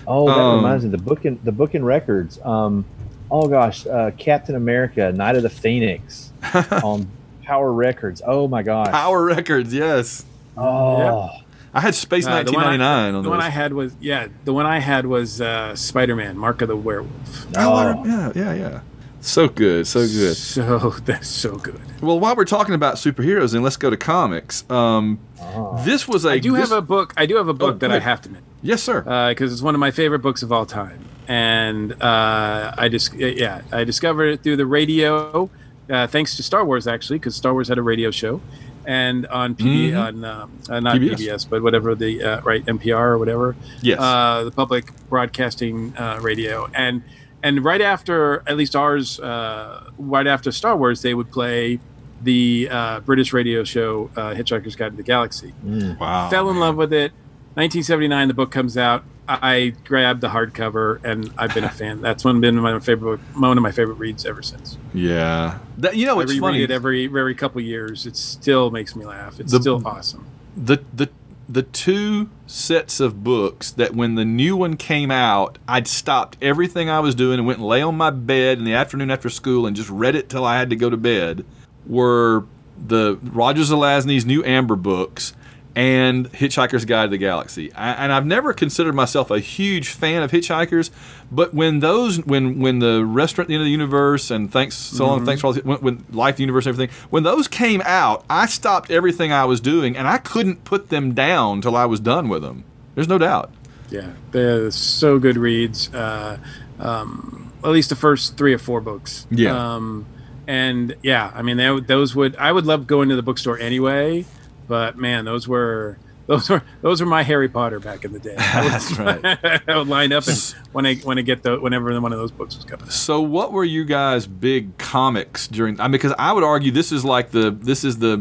Oh, that Um, reminds me. The book in the book in records. Um, oh gosh, uh, Captain America, Night of the Phoenix on Power Records. Oh my gosh. Power Records, yes. Oh, I had Space Uh, the one I- 1999 on The one. I had was yeah, the one I had was uh, Spider-Man: Mark of the Werewolf. Oh, Oh. yeah, yeah, yeah. So good, so good. So that's so good. Well, while we're talking about superheroes, then let's go to comics. Um, oh. this was a. I do this- have a book. I do have a book Oh, that go I have to mention Yes, sir. because it's one of my favorite books of all time, and uh, I just yeah I discovered it through the radio, uh, thanks to Star Wars actually, because Star Wars had a radio show, and on PB Mhm. on um, uh, not PBS. PBS. but whatever the uh, right NPR or whatever yes. uh, the public broadcasting uh, radio, and and right after at least ours, uh, right after Star Wars, they would play the uh, British radio show uh, Hitchhiker's Guide to the Galaxy. Mm. wow. Fell in love with it. 1979, the book comes out. I grabbed the hardcover, and I've been a fan. That's one been my favorite, one of my favorite reads ever since. Yeah. That, you know, I it's reread funny. it every every couple years. It still makes me laugh. It's The- still awesome. the the the two sets of books that when the new one came out, I'd stopped everything I was doing and went and lay on my bed in the afternoon after school and just read it till I had to go to bed. Were the Roger Zelazny's new Amber books and Hitchhiker's Guide to the Galaxy. I, and I've never considered myself a huge fan of Hitchhikers, but when those, when when the Restaurant at the End of the Universe and Thanks So Long, Thanks for All, when, when Life, the Universe, and everything, when those came out, I stopped everything I was doing and I couldn't put them down till I was done with them. There's no doubt. Yeah, they're so good reads. Uh, um, at least the first three or four books. Yeah. Um, and yeah, I mean, they, those would I would love going to the bookstore anyway, but man, those were those are those are my Harry Potter back in the day. That's right. I would line up and when I when I get the whenever one of those books was coming. So, what were you guys' big comics during? I mean, because I would argue this is like the this is the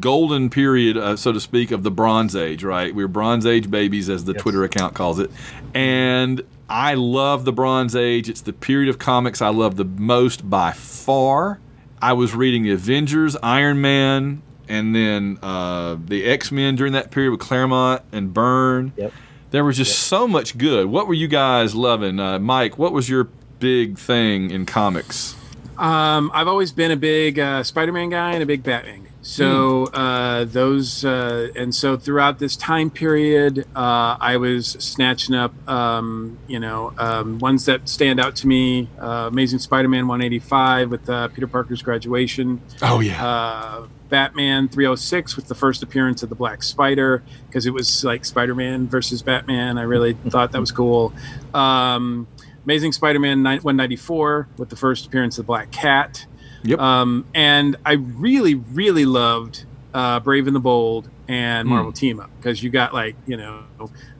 golden period, uh, so to speak, of the Bronze Age, right? We are Bronze Age babies, as the Yes. Twitter account calls it, and I love the Bronze Age. It's the period of comics I love the most by far. I was reading the Avengers, Iron Man, and then uh, the X Men during that period with Claremont and Byrne. Yep. There was just so much good. What were you guys loving, uh, Mike? What was your big thing in comics? Um, I've always been a big uh, Spider-Man guy and a big Batman. guy. So uh, those uh, and so throughout this time period, uh, I was snatching up, um, you know, um, ones that stand out to me. Uh, Amazing Spider-Man 185 with uh, Peter Parker's graduation. Oh yeah, uh, Batman 306 with the first appearance of the Black Spider because it was like Spider-Man versus Batman. I really thought that was cool. Um, Amazing Spider-Man 194 with the first appearance of the Black Cat. Yep. Um, and I really, really loved uh, Brave and the Bold and Hmm. Marvel Team Up because you got like you know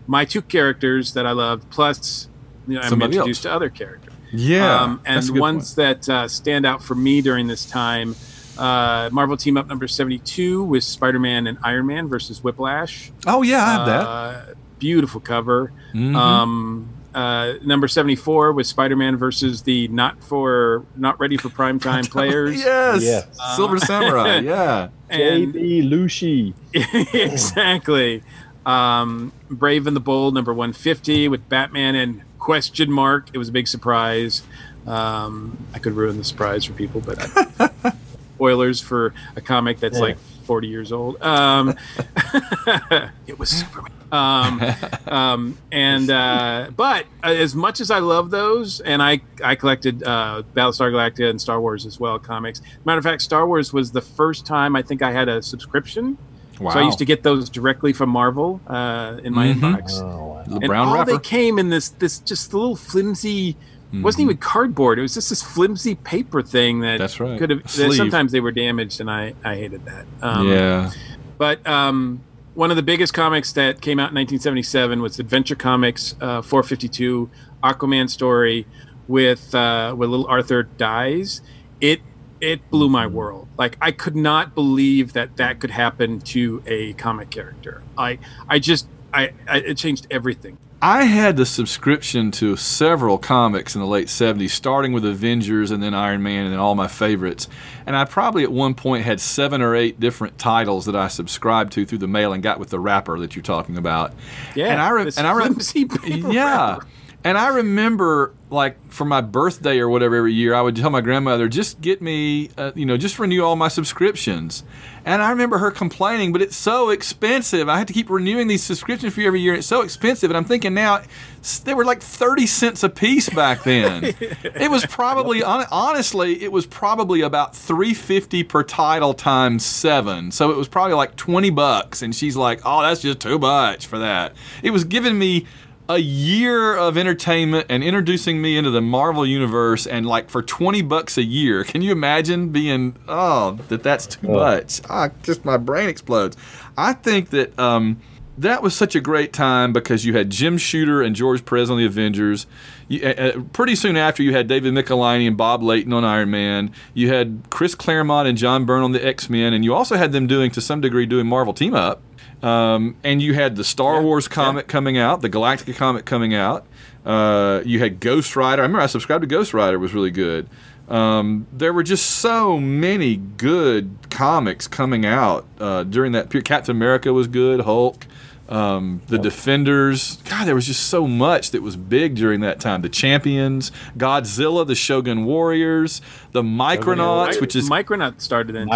my two characters that I loved plus you know, I'm introduced else. to other characters. yeah. Um, and That's a good ones that uh, stand out for me during this time uh, Marvel Team Up number 72 with Spider Man and Iron Man versus Whiplash. Oh yeah, I have that. Uh, beautiful cover. Mhm. Um, uh, number 74 with Spider Man versus the not for not ready for prime time players. yes, Yes. Silver Samurai. Yeah, And JB Lucy. exactly. Um, Brave and the Bold, number 150, with Batman and question mark. It was a big surprise. Um, I could ruin the surprise for people, but spoilers for a comic that's Yeah. like 40 years old. Um, it was Superman. Um, um, and uh, but uh, as much as I love those, and I I collected uh, Battlestar Galactica and Star Wars as well comics. Matter of fact, Star Wars was the first time I think I had a subscription. wow. So I used to get those directly from Marvel uh, in my Mhm. inbox. Oh, wow. the and brown all wrapper. they came in this this just a little flimsy wasn't Mhm. even cardboard. It was just this flimsy paper thing that That's right. could have. Sometimes they were damaged, and I I hated that. Um, yeah. But um, one of the biggest comics that came out in 1977 was Adventure Comics uh, 452 Aquaman story with uh, where little Arthur dies. It it blew my world. Like I could not believe that that could happen to a comic character. I I just I, I it changed everything. I had the subscription to several comics in the late 70s, starting with Avengers and then Iron Man and then all my favorites. And I probably at one point had seven or eight different titles that I subscribed to through the mail and got with the wrapper that you're talking about. Yeah, And I re- and I re- yeah. wrapper. And I remember, like, for my birthday or whatever every year, I would tell my grandmother, just get me, uh, you know, just renew all my subscriptions. And I remember her complaining, but it's so expensive. I had to keep renewing these subscriptions for you every year. And it's so expensive. And I'm thinking now, they were like 30 cents a piece back then. it was probably, honestly, it was probably about 350 per title times seven. So it was probably like 20 bucks. And she's like, oh, that's just too much for that. It was giving me a year of entertainment and introducing me into the Marvel universe and like for 20 bucks a year. Can you imagine being oh that that's too much. Ah, just my brain explodes. I think that um that was such a great time because you had Jim Shooter and George Perez on the Avengers. You, uh, pretty soon after, you had David Michelinie and Bob Layton on Iron Man. You had Chris Claremont and John Byrne on the X Men, and you also had them doing, to some degree, doing Marvel Team Up. Um, and you had the Star Wars comic coming out, the Galactica comic coming out. Uh, you had Ghost Rider. I remember I subscribed to Ghost Rider; was really good. Um, there were just so many good comics coming out uh, during that period. Captain America was good. Hulk, um, the Defenders. God, there was just so much that was big during that time. The Champions, Godzilla, the Shogun Warriors, the Micronauts, which is Micronaut started then too.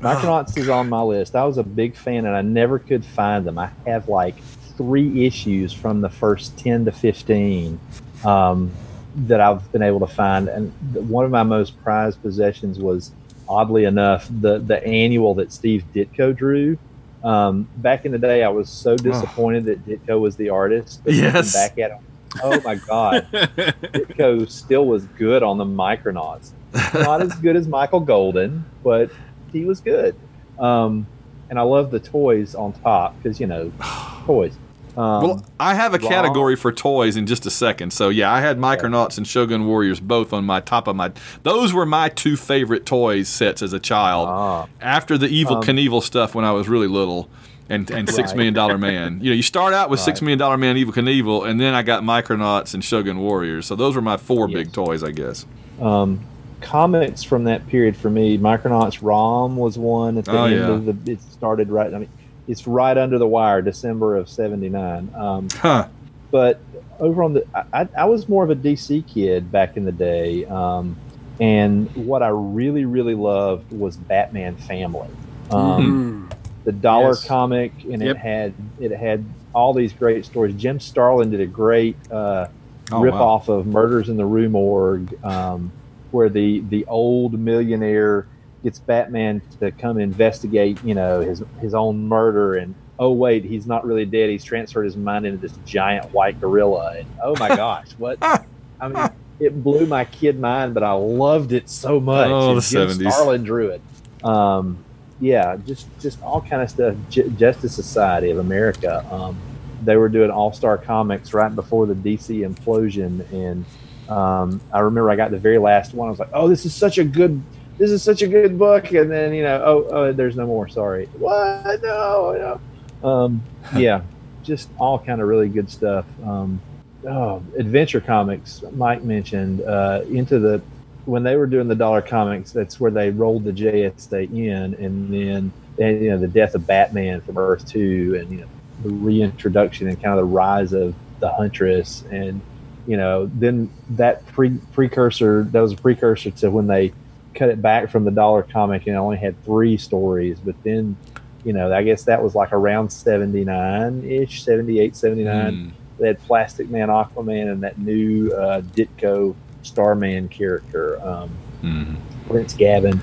Micronauts. Is on my list. I was a big fan, and I never could find them. I have like three issues from the first ten to fifteen um, that I've been able to find, and one of my most prized possessions was, oddly enough, the the annual that Steve Ditko drew. Um, back in the day, I was so disappointed that Ditko was the artist. But looking Yes. back at him, oh my god, Ditko still was good on the Micronauts. Not as good as Michael Golden, but he was good. Um, and I love the toys on top because you know, toys. Um, Well, I have a Raw. category for toys in just a second. So yeah, I had Micronauts and Shogun Warriors both on my top of my. Those were my two favorite toys sets as a child. Ah. After the Evel Um, Knievel stuff when I was really little, and and Six Right. Million Dollar Man. You know, you start out with Six Right. Million Dollar Man, Evel Knievel, and then I got Micronauts and Shogun Warriors. So those were my four Yes. big toys, I guess. um, comics from that period for me, Micronauts ROM was one at the Oh, end yeah. of the. It started right. I mean, it's right under the wire, December of '79. Um, Huh. but over on the, I, I- I was more of a DC kid back in the day, um, and what I really, really loved was Batman Family. Um, Mm. the dollar Yes. comic, and Yep. it had it had all these great stories. Jim Starlin did a great uh, Oh, rip wow. off of Murders in the Rue Morgue, um, where the the old millionaire gets Batman to come investigate, you know, his his own murder, and oh wait, he's not really dead. He's transferred his mind into this giant white gorilla, and oh my gosh, what? I mean, it blew my kid mind, but I loved it so much. Oh, and the Jim 70s. Starlin drew it. Um, yeah, just just all kind of stuff. J- Justice Society of America. Um, they were doing All Star Comics right before the DC implosion, and um, I remember I got the very last one. I was like, "Oh, this is such a good, this is such a good book," and then you know, oh, oh there's no more. Sorry, what? No, no. Um, yeah, just all kind of really good stuff. Um, oh, adventure comics. Mike mentioned uh, into the when they were doing the dollar comics. That's where they rolled the JSA in, and then and, you know the death of Batman from Earth Two, and you know the reintroduction and kind of the rise of the Huntress, and you know then that pre- precursor that was a precursor to when they cut it back from the dollar comic and only had three stories, but then. You know, I guess that was like around 79 ish, 78, 79 Mm. they had Plastic Man, Aquaman, and that new uh, Ditko Starman character, um, Mhm. Prince Gavyn.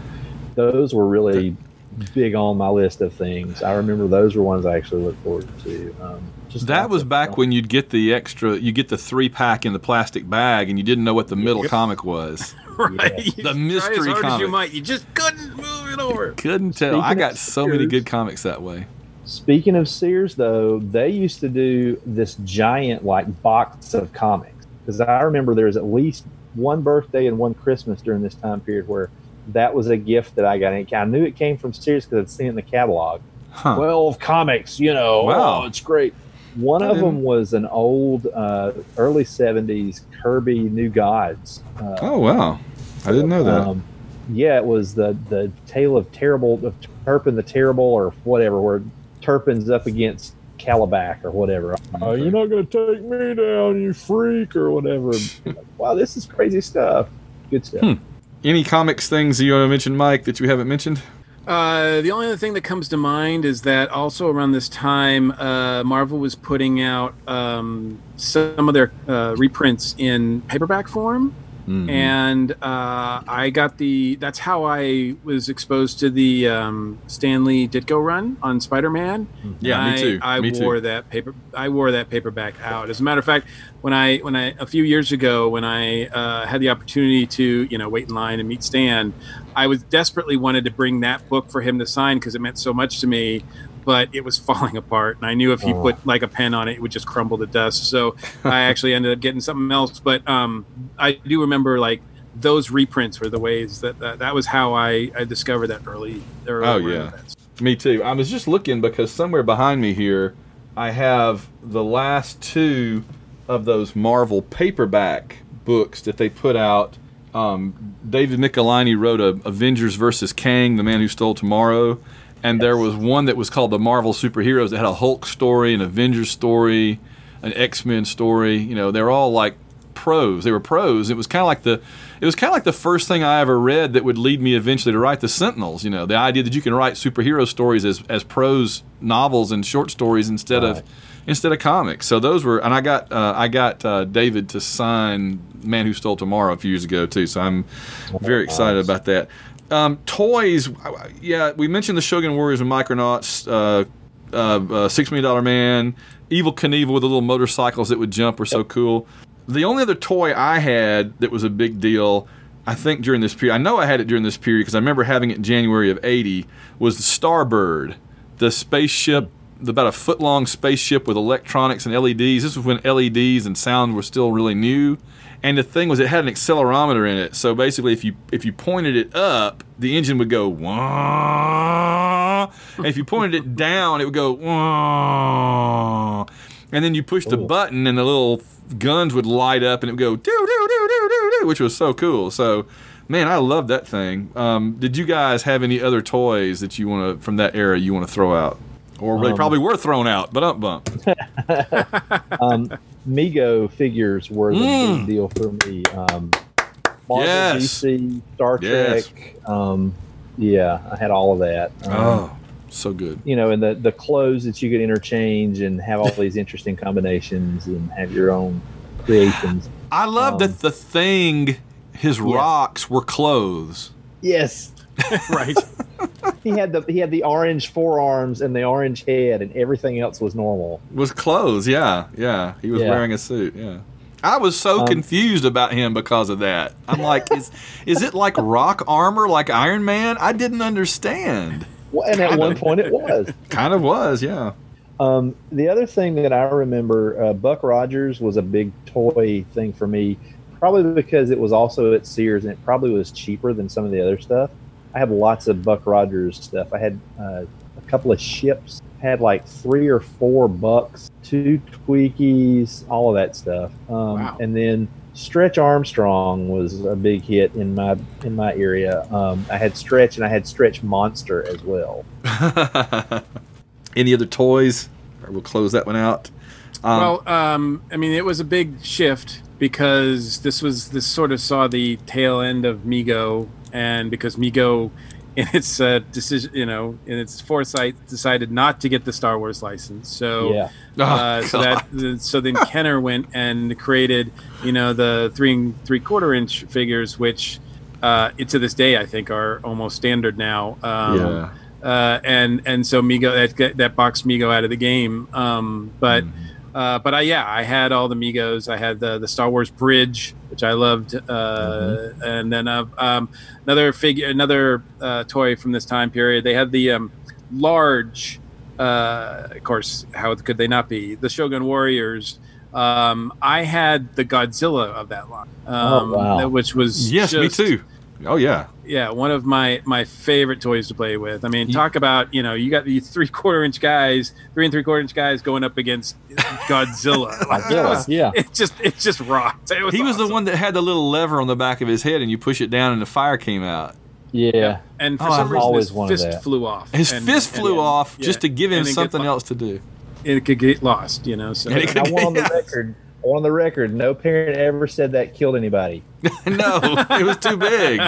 Those were really big on my list of things. I remember those were ones I actually looked forward to. Um, just That was back fun. when you'd get the extra, you get the three pack in the plastic bag, and you didn't know what the middle comic was. right. You The try mystery as hard as comic. you might, you just couldn't move it over. Couldn't tell. Speaking I of got so many good comics that way. Speaking of Sears, though, they used to do this giant like box of comics because I remember there was at least one birthday and one Christmas during this time period where that was a gift that I got. And I knew it came from Sears because I'd seen it in the catalog. Huh. 12 comics, you know. Wow. Oh, it's great. One of them was an old, uh, early 70s Kirby New Gods. Uh, oh wow, I didn't know that. um, yeah, it was the, the Tale of Terrible, of Turpin the Terrible, or whatever, where Turpin's up against Kalibak or whatever. Oh, Okay. you're not going to take me down, you freak, or whatever. wow, this is crazy stuff. Good stuff. Hmm. Any comics things you want to mention, Mike, that you haven't mentioned? Uh, the only other thing that comes to mind is that also around this time, uh, Marvel was putting out um, some of their uh, reprints in paperback form. Mhm. and uh, I got the. That's how I was exposed to the um, Stan Lee Ditko run on Spider-Man. yeah, I, me too. I me wore too. that paper. I wore that paperback out. As a matter of fact, when I when I a few years ago when I uh, had the opportunity to you know wait in line and meet Stan, I was desperately wanted to bring that book for him to sign because it meant so much to me. But it was falling apart, and I knew if he Oh. put like a pen on it, it would just crumble to dust. So I actually ended up getting something else. But um, I do remember like those reprints were the ways that that, that was how I, I discovered that early. early Oh, yeah. that. Me too. I was just looking because somewhere behind me here, I have the last two of those Marvel paperback books that they put out. Um, David Michelinie wrote a Avengers versus Kang, the Man Who Stole Tomorrow, and there was one that was called the Marvel Superheroes that had a Hulk story, an Avengers story, an X Men story. You know, they're all like prose. They were prose. It was kind of like the it was kind of like the first thing I ever read that would lead me eventually to write the Sentinels. You know, the idea that you can write superhero stories as, as prose novels and short stories instead Right. of instead of comics. So those were, and I got uh, I got uh, David to sign Man Who Stole Tomorrow a few years ago too. So I'm very excited nice. about that. Um, toys, yeah, we mentioned the Shogun Warriors and Micronauts. Uh, uh, uh, Six Million Dollar Man, Evel Knievel with the little motorcycles that would jump were so cool. The only other toy I had that was a big deal, I think during this period, I know I had it during this period because I remember having it in January of '80, was the Starbird the spaceship, the, about a foot long spaceship with electronics and LEDs. This was when LEDs and sound were still really new. And the thing was, it had an accelerometer in it. So basically, if you if you pointed it up, the engine would go wah. And if you pointed it down, it would go wah. And then you push the Cool. button, and the little guns would light up, and it would go doo doo doo doo doo doo, which was so cool. So, man, I love that thing. Um, did you guys have any other toys that you want to from that era you want to throw out, or they Um, probably were thrown out, but up bump. um, Mego figures were the Mm. big deal for me. Um, Marvel, Yes. DC, Star Yes. Trek. Um, yeah, I had all of that. Um, Oh, so good. You know, and the the clothes that you could interchange and have all these interesting combinations and have your own creations. I love Um, that the thing, his rocks were clothes. Yes, right. he had the he had the orange forearms and the orange head, and everything else was normal. Was clothes, yeah, yeah. He was Yeah. wearing a suit, yeah. I was so Um, confused about him because of that. I'm like, is is it like rock armor like Iron Man? I didn't understand. Well, and at Kind one of. point it was. Kind of was, yeah. Um, the other thing that I remember, uh, Buck Rogers was a big toy thing for me, probably because it was also at Sears and it probably was cheaper than some of the other stuff. I have lots of Buck Rogers stuff. I had uh, a couple of ships, had like three or four bucks, two Twikis, all of that stuff. Um, Wow. And then Stretch Armstrong was a big hit in my in my area. Um, I had Stretch and I had Stretch Monster as well. Any other toys? Or we'll close that one out. Um, well, um, I mean, it was a big shift because this was this sort of saw the tail end of Mego, and because Mego, in its uh, decision, you know, in its foresight, decided not to get the Star Wars license. So, Yeah. oh, uh, so that so then Kenner went and created, you know, the three and three quarter inch figures, which uh, to this day I think are almost standard now. Um, yeah. uh, and and so Mego that that boxed Migo out of the game. Um, but uh, but I yeah I had all the Megos. I had the the Star Wars bridge, which I loved, uh, and then uh, um, another figure, another uh, toy from this time period. They had the um, large, uh, of course, how could they not be the Shogun Warriors. Um, I had the Godzilla of that line, um, Oh, wow. which was Yes, me too. Oh yeah. yeah, one of my my favorite toys to play with. I mean, You- talk about you know you got these three quarter inch guys, three and three quarter inch guys going up against Godzilla. Like, it, Yeah, was- yeah. it just it just rocked. It was He was the one that had the little lever on the back of his head, and you push it down, and the fire came out. Yeah. And for Oh, some I've reason, always his fist that. flew off. His and- fist and- flew off yeah, just to give him something else to do. It could get lost, you know. So And it And I want on the record. On the record. No parent ever said that killed anybody. no, it was too big.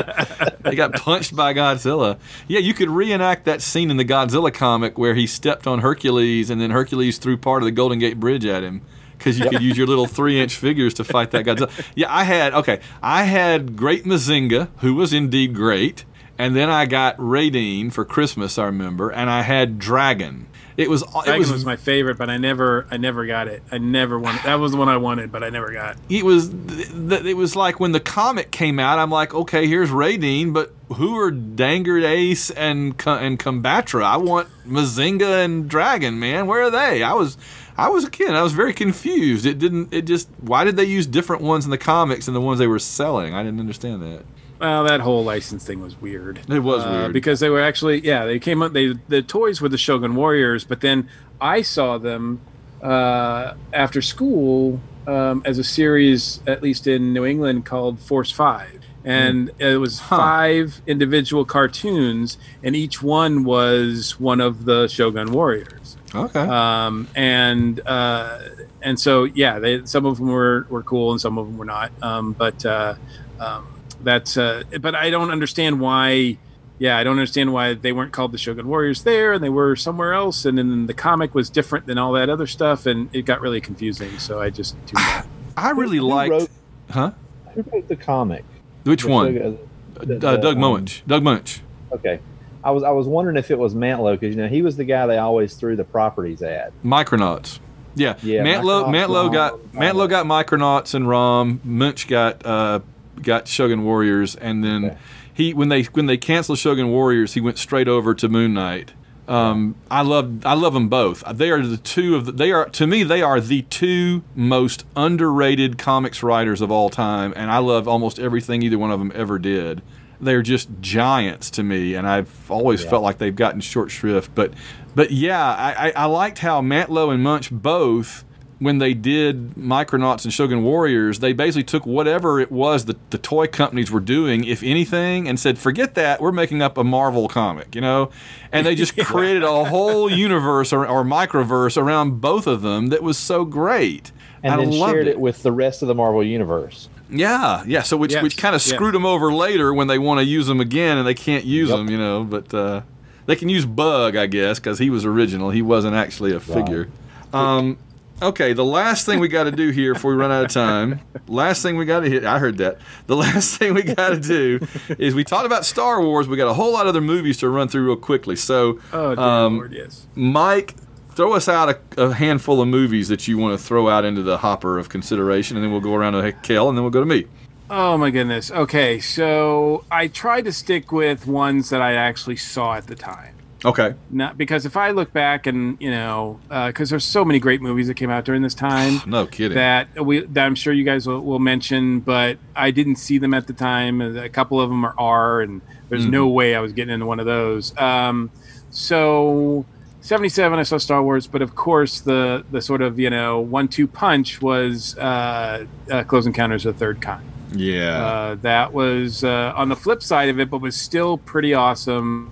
They got punched by Godzilla. Yeah, you could reenact that scene in the Godzilla comic where he stepped on Hercules and then Hercules threw part of the Golden Gate Bridge at him because you could use your little three inch figures to fight that Godzilla. Yeah, I had, okay, I had Great Mazinga, who was indeed great. And then I got Raydeen for Christmas, I remember, and I had Dragon. It was, it Dragon was, was, my favorite, but I never I never got it. I never wanted. That was the one I wanted, but I never got. it was th- th- it was like when the comic came out i'm like okay here's Raydeen, but who are Dangard Ace and and Combatra? I want Mazinga and Dragon, man. Where are they? I was I was a kid. I was very confused. It didn't it just why did they use different ones in the comics than the ones they were selling? I didn't understand that. Well, that whole license thing was weird. It was Uh, weird. because they were actually yeah they came up they the toys were the Shogun Warriors, but then I saw them uh, after school um, as a series at least in New England called Force Five, and it was Huh. five individual cartoons, and each one was one of the Shogun Warriors. Okay. Um, and uh, and so yeah, they, some of them were, were cool and some of them were not. Um, but uh, um, that's uh, but I don't understand why. Yeah, I don't understand why they weren't called the Shogun Warriors there and they were somewhere else, and then the comic was different than all that other stuff, and it got really confusing. So I just tuned out. I really Who liked wrote- Huh? Who wrote the comic? Which The one? Shogun- Uh, the- the, Doug um, Moench. Doug Moench. Okay. I was I was wondering if it was Mantlo because you know he was the guy they always threw the properties at. Micronauts. Yeah, Yeah, Mantlo, Mantlo got Mantlo got Micronauts and Rom. Moench got uh, got Shogun Warriors, and then Okay. he when they when they canceled Shogun Warriors, he went straight over to Moon Knight. Um, I love I love them both. They are the two of the, they are to me they are the two most underrated comics writers of all time, and I love almost everything either one of them ever did. They're just giants to me, and I've always Yeah. felt like they've gotten short shrift. But but yeah, I, I, I liked how Mantlo and Moench both when they did Micronauts and Shogun Warriors, they basically took whatever it was that the toy companies were doing, if anything, and said, "Forget that. We're making up a Marvel comic," you know, and they just created a whole universe or, or microverse around both of them that was so great. and I then loved shared it. with the rest of the Marvel universe. yeah, yeah. So which Yes, which kind of yeah. screwed them over later when they want to use them again and they can't use Yep. them, you know. But uh, they can use Bug, I guess, because he was original. He wasn't actually a figure. Um, okay, the last thing we got to do here before we run out of time. Last thing we got to hit. I heard that. The last thing we got to do is we talked about Star Wars. We got a whole lot of other movies to run through real quickly. So, Oh, um, Lord, yes. Mike. Throw us out a, a handful of movies that you want to throw out into the hopper of consideration, and then we'll go around to Kel, and then we'll go to me. Oh my goodness. Okay, so I tried to stick with ones that I actually saw at the time. Okay. Not because if I look back and you know, because there's so many great movies that came out during this time No kidding. that we that I'm sure you guys will, will mention, but I didn't see them at the time. A couple of them are R, and there's no way I was getting into one of those. Um, so. 77 i saw star wars but of course the the sort of you know one-two punch was uh, uh close encounters of the third kind yeah. uh, that was uh, on the flip side of it, but was still pretty awesome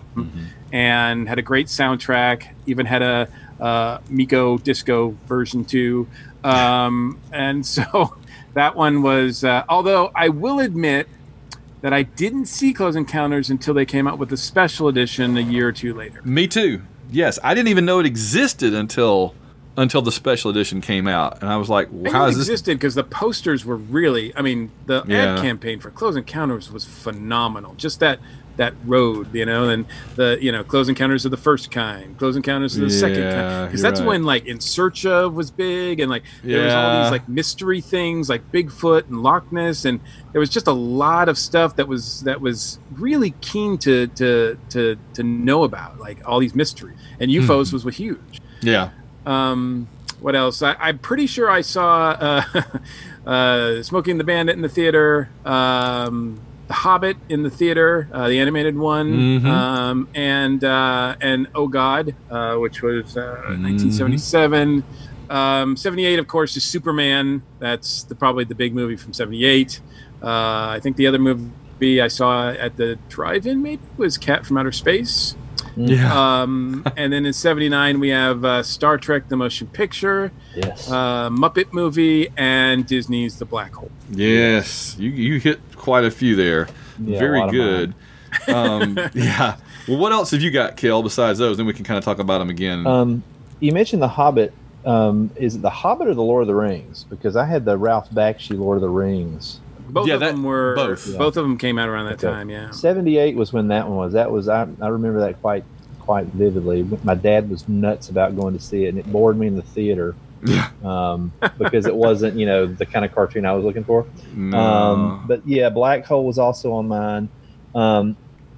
and had a great soundtrack. Even had a uh, Meco Disco version too, um, and so that one was. Uh, although I will admit that I didn't see Close Encounters until they came out with the special edition a year or two later. Me too. Yes, I didn't even know it existed until until the special edition came out, and I was like, well, "How it is this?" existed because the posters were really. I mean, the Yeah. ad campaign for Close Encounters was phenomenal. Just that that road, you know, and the you know Close Encounters of the first kind, Close Encounters of the second kind, because that's right. when like In Search of was big, and like there was all these like mystery things like Bigfoot and Loch Ness, and there was just a lot of stuff that was that was really keen to to to to know about, like all these mysteries. And Hmm. UFOs was huge. Yeah. Um, what else? I, I'm pretty sure I saw uh, uh, Smokey and the Bandit in the theater, um, The Hobbit in the theater, uh, the animated one, Mhm. um, and uh, and Oh God, uh, which was uh, Mm-hmm. 1977. Um, 78, of course, is Superman. That's the, probably the big movie from 78. Uh, I think the other movie I saw at the drive-in maybe was Cat from Outer Space. Yeah. Um, and then in '79 we have uh, Star Trek: The Motion Picture, Yes. uh, Muppet Movie, and Disney's The Black Hole. yes. You you hit quite a few there. Yeah, Very good. um, yeah. Well, what else have you got, Kel? Besides those, then we can kind of talk about them again. Um, you mentioned The Hobbit. Um, is it The Hobbit or The Lord of the Rings? Because I had the Ralph Bakshi Lord of the Rings. Both Yeah, of that- them were both. Yeah. both of them came out around that Okay. time. Yeah. 78 was when that one was. That was I, I remember that quite quite vividly. My dad was nuts about going to see it, and it bored me in the theater yeah. um, because it wasn't you know the kind of cartoon I was looking for. No. Um, but yeah, Black Hole was also on mine. Um,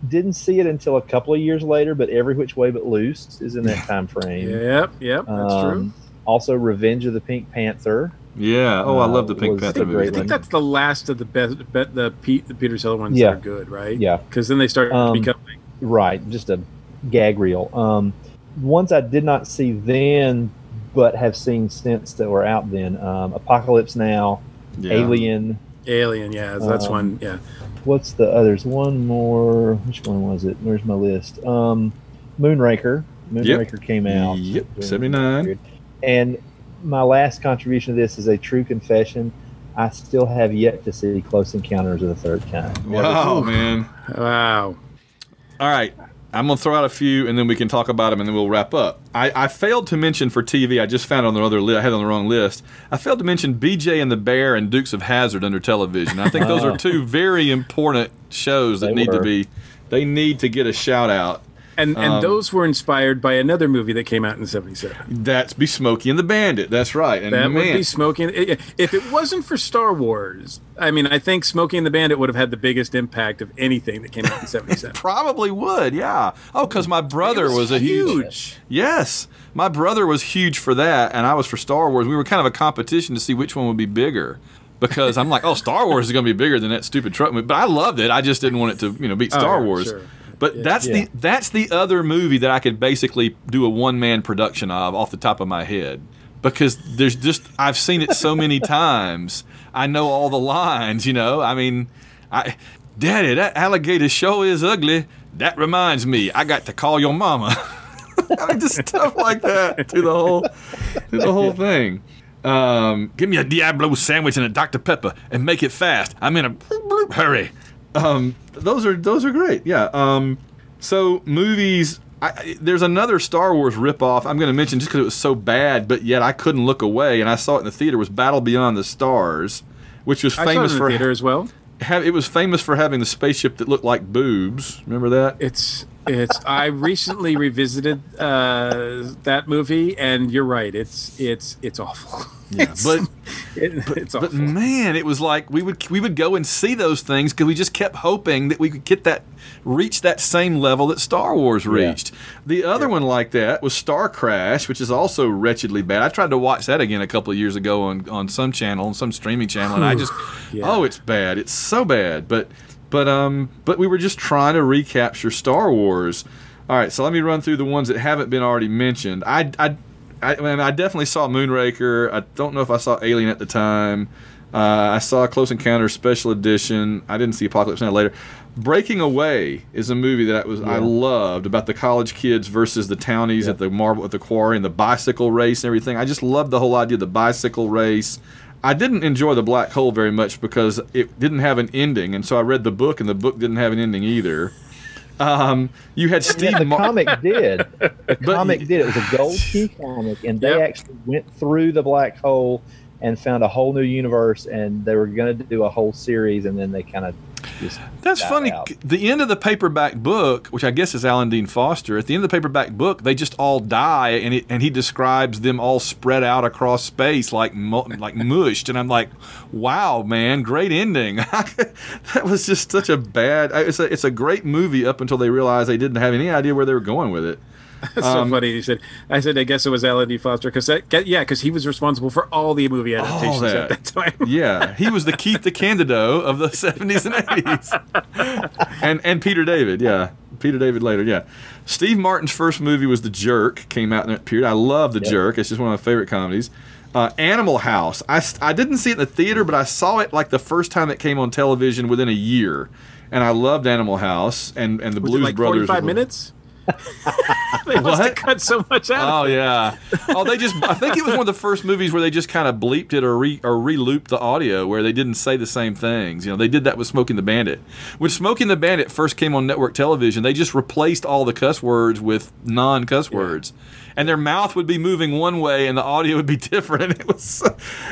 didn't see it until a couple of years later, but Every Which Way But Loose is in that time frame. Yep. Yep. That's true. Um, Also, Revenge of the Pink Panther. Yeah. Oh, I love the uh, Pink was Panther the I movie. great think that's the last of the best, be, the Pete, the Peter Sellers ones Yeah. that are good, right? Yeah, Because then they start Um, to become like, right. Just a gag reel. Um, ones I did not see then, but have seen since that were out then. Um, Apocalypse Now, Yeah. Alien. Alien. Yeah, that's um, one. Yeah. What's the others? One more. Which one was it? Where's my list? Um, Moonraker. Moonraker came out. Yep. 79. And my last contribution to this is a true confession. I still have yet to see Close Encounters of the Third Kind. Never Wow, man. Wow. All right. I'm going to throw out a few and then we can talk about them and then we'll wrap up. I, I failed to mention for TV, I just found it on the other list. I had it on the wrong list. I failed to mention BJ and the Bear and Dukes of Hazzard under television. I think those are two very important shows that They need to be, they need to get a shout out. And and Um, those were inspired by another movie that came out in '77. That's be Smokey and the Bandit. That's right. And That man, would be Smoking. If it wasn't for Star Wars, I mean, I think Smokey and the Bandit would have had the biggest impact of anything that came out in '77. probably would. Yeah. Oh, because my brother was, a huge. huge. Yes, my brother was huge for that, and I was for Star Wars. We were kind of a competition to see which one would be bigger. Because I'm like, oh, Star Wars is going to be bigger than that stupid truck movie. But I loved it. I just didn't want it to, you know, beat Star yeah, Wars. sure. But that's Yeah. the that's the other movie that I could basically do a one man production of off the top of my head. Because there's just I've seen it so many times. I know all the lines, you know. I mean, I Daddy, that alligator show is ugly. That reminds me, I got to call your mama. I mean, just stuff like that through the whole through the whole thing. Um, give me a Diablo sandwich and a Dr. Pepper and make it fast. I'm in a bloop, bloop hurry. Um, those are those are great. Yeah. Um, so movies. I, there's another Star Wars ripoff I'm going to mention just because it was so bad, but yet I couldn't look away, and I saw it in the theater. Was Battle Beyond the Stars, which was I saw it famous in the for theater as well. have, it was famous for having the spaceship that looked like boobs. Remember that? It's it's. I recently revisited uh, that movie, and you're right. It's it's it's awful. Yeah, It's- but it, it's but man, it was like we would we would go and see those things because we just kept hoping that we could get that reach that same level that Star Wars reached. The other one like that was Star Crash, which is also wretchedly bad. I tried to watch that again a couple of years ago on on some channel, on some streaming channel, and I just Yeah. oh, it's bad. It's so bad. But but um but we were just trying to recapture Star Wars. All right, so let me run through the ones that haven't been already mentioned. I I I, I, mean, I definitely saw Moonraker. I don't know if I saw Alien at the time. Uh, I saw Close Encounter Special Edition. I didn't see Apocalypse Now later. Breaking Away is a movie that I was I loved about the college kids versus the townies at the marble at the quarry and the bicycle race and everything. I just loved the whole idea of the bicycle race. I didn't enjoy the black hole very much because it didn't have an ending, and so I read the book, and the book didn't have an ending either. Um, you had Steve. Yeah, the Mar- comic did. The But- comic did. It was a gold key comic, and they Yep. actually went through the black hole and found a whole new universe. And they were going to do a whole series, and then they kind of just That's funny. out. The end of the paperback book, which I guess is Alan Dean Foster, at the end of the paperback book, they just all die, and it, and he describes them all spread out across space like like mushed, and I'm like, wow, man, great ending. that was just such a bad. It's a it's a great movie up until they realized they didn't have any idea where they were going with it. That's so Um, funny. He said, "I said I guess it was Alan D. Foster because yeah, because he was responsible for all the movie adaptations that. at that time." Yeah, he was the Keith DeCandido of the 70s and 80s. And and Peter David, yeah. Peter David later, yeah. Steve Martin's first movie was The Jerk, came out in that period. I love The Yep. Jerk. It's just one of my favorite comedies. Uh, Animal House. I, I didn't see it in the theater, but I saw it like the first time it came on television within a year. And I loved Animal House and, and the Was Blues it like Brothers. forty-five were- minutes? They must have cut so much out. Oh of it. yeah. Oh, they just. I think it was one of the first movies where they just kind of bleeped it or re or re-looped the audio where they didn't say the same things. You know, they did that with Smokey and the Bandit. When Smokey and the Bandit first came on network television, they just replaced all the cuss words with non-cuss words, and their mouth would be moving one way and the audio would be different. And it was,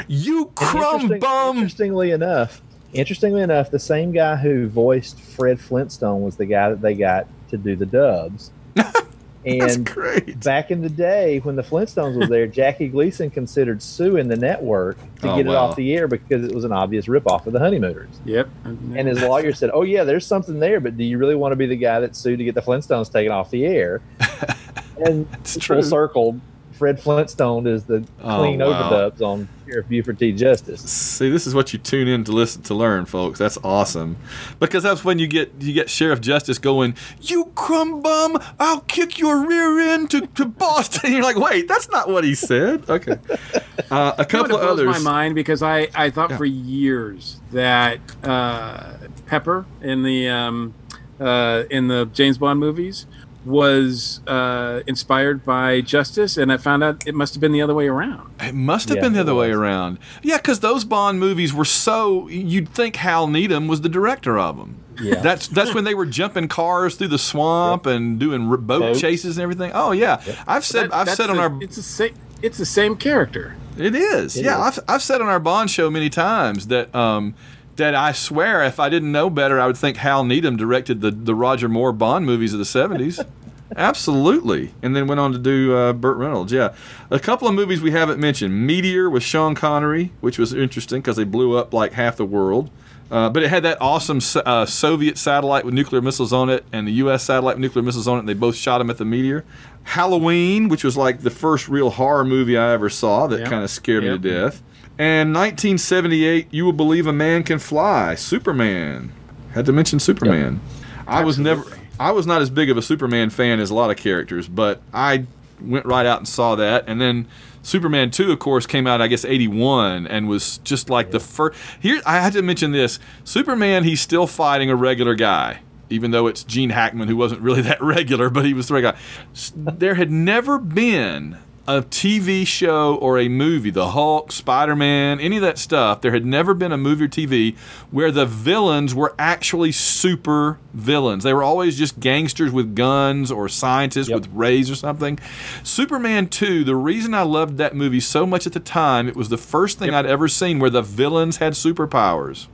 you crumb Interesting- bum. Interestingly enough, interestingly enough, the same guy who voiced Fred Flintstone was the guy that they got to do the dubs. That's and great. back in the day when the Flintstones was there, Jackie Gleason considered suing the network to Oh, get it wow. off the air because it was an obvious ripoff of the Honeymooners. Yep. And his lawyer said, "Oh yeah, there's something there, but do you really want to be the guy that sued to get the Flintstones taken off the air?" And It's full true. circle, Fred Flintstone is the Oh, clean wow. overdubs on Sheriff Buford T. Justice. See, this is what you tune in to listen to learn, folks. That's awesome, because that's when you get you get Sheriff Justice going, "You crumb bum, I'll kick your rear end to, to Boston." You're like, wait, that's not what he said. Okay, uh, a You know couple what, of it blows others. my mind because I, I thought Yeah. for years that uh, Pepper in the um, uh, in the James Bond movies was uh, inspired by Justice, and I found out it must have been the other way around. It must have Yeah, been the it other way around. Yeah, because those Bond movies were so you'd think Hal Needham was the director of them. Yeah. That's that's when they were jumping cars through the swamp and doing r- boat Boats. chases and everything. Oh yeah, I've said That- I've that's said on the- our it's the same it's the same character. It is. It yeah, is. I've, I've said on our Bond show many times that um, that I swear if I didn't know better, I would think Hal Needham directed the, the Roger Moore Bond movies of the 70s. Absolutely. And then went on to do uh, Burt Reynolds. Yeah. A couple of movies we haven't mentioned Meteor with Sean Connery, which was interesting because they blew up like half the world. Uh, but it had that awesome uh, Soviet satellite with nuclear missiles on it and the U.S. satellite with nuclear missiles on it. And they both shot them at the meteor. Halloween, which was like the first real horror movie I ever saw that Yep. kind of scared Yep. me to death. And 1978, You Will Believe a Man Can Fly, Superman. Had to mention Superman. I was never, I was not as big of a Superman fan as a lot of characters, but I went right out and saw that. And then Superman 2, of course, came out, I guess, 81 and was just like the first. Here, I had to mention this Superman, he's still fighting a regular guy. Even though it's Gene Hackman, who wasn't really that regular, but he was the regular guy. There had never been a TV show or a movie, the Hulk, Spider Man, any of that stuff, there had never been a movie or TV where the villains were actually super villains. They were always just gangsters with guns or scientists Yep. with rays or something. Superman 2, the reason I loved that movie so much at the time, it was the first thing I'd ever seen where the villains had superpowers.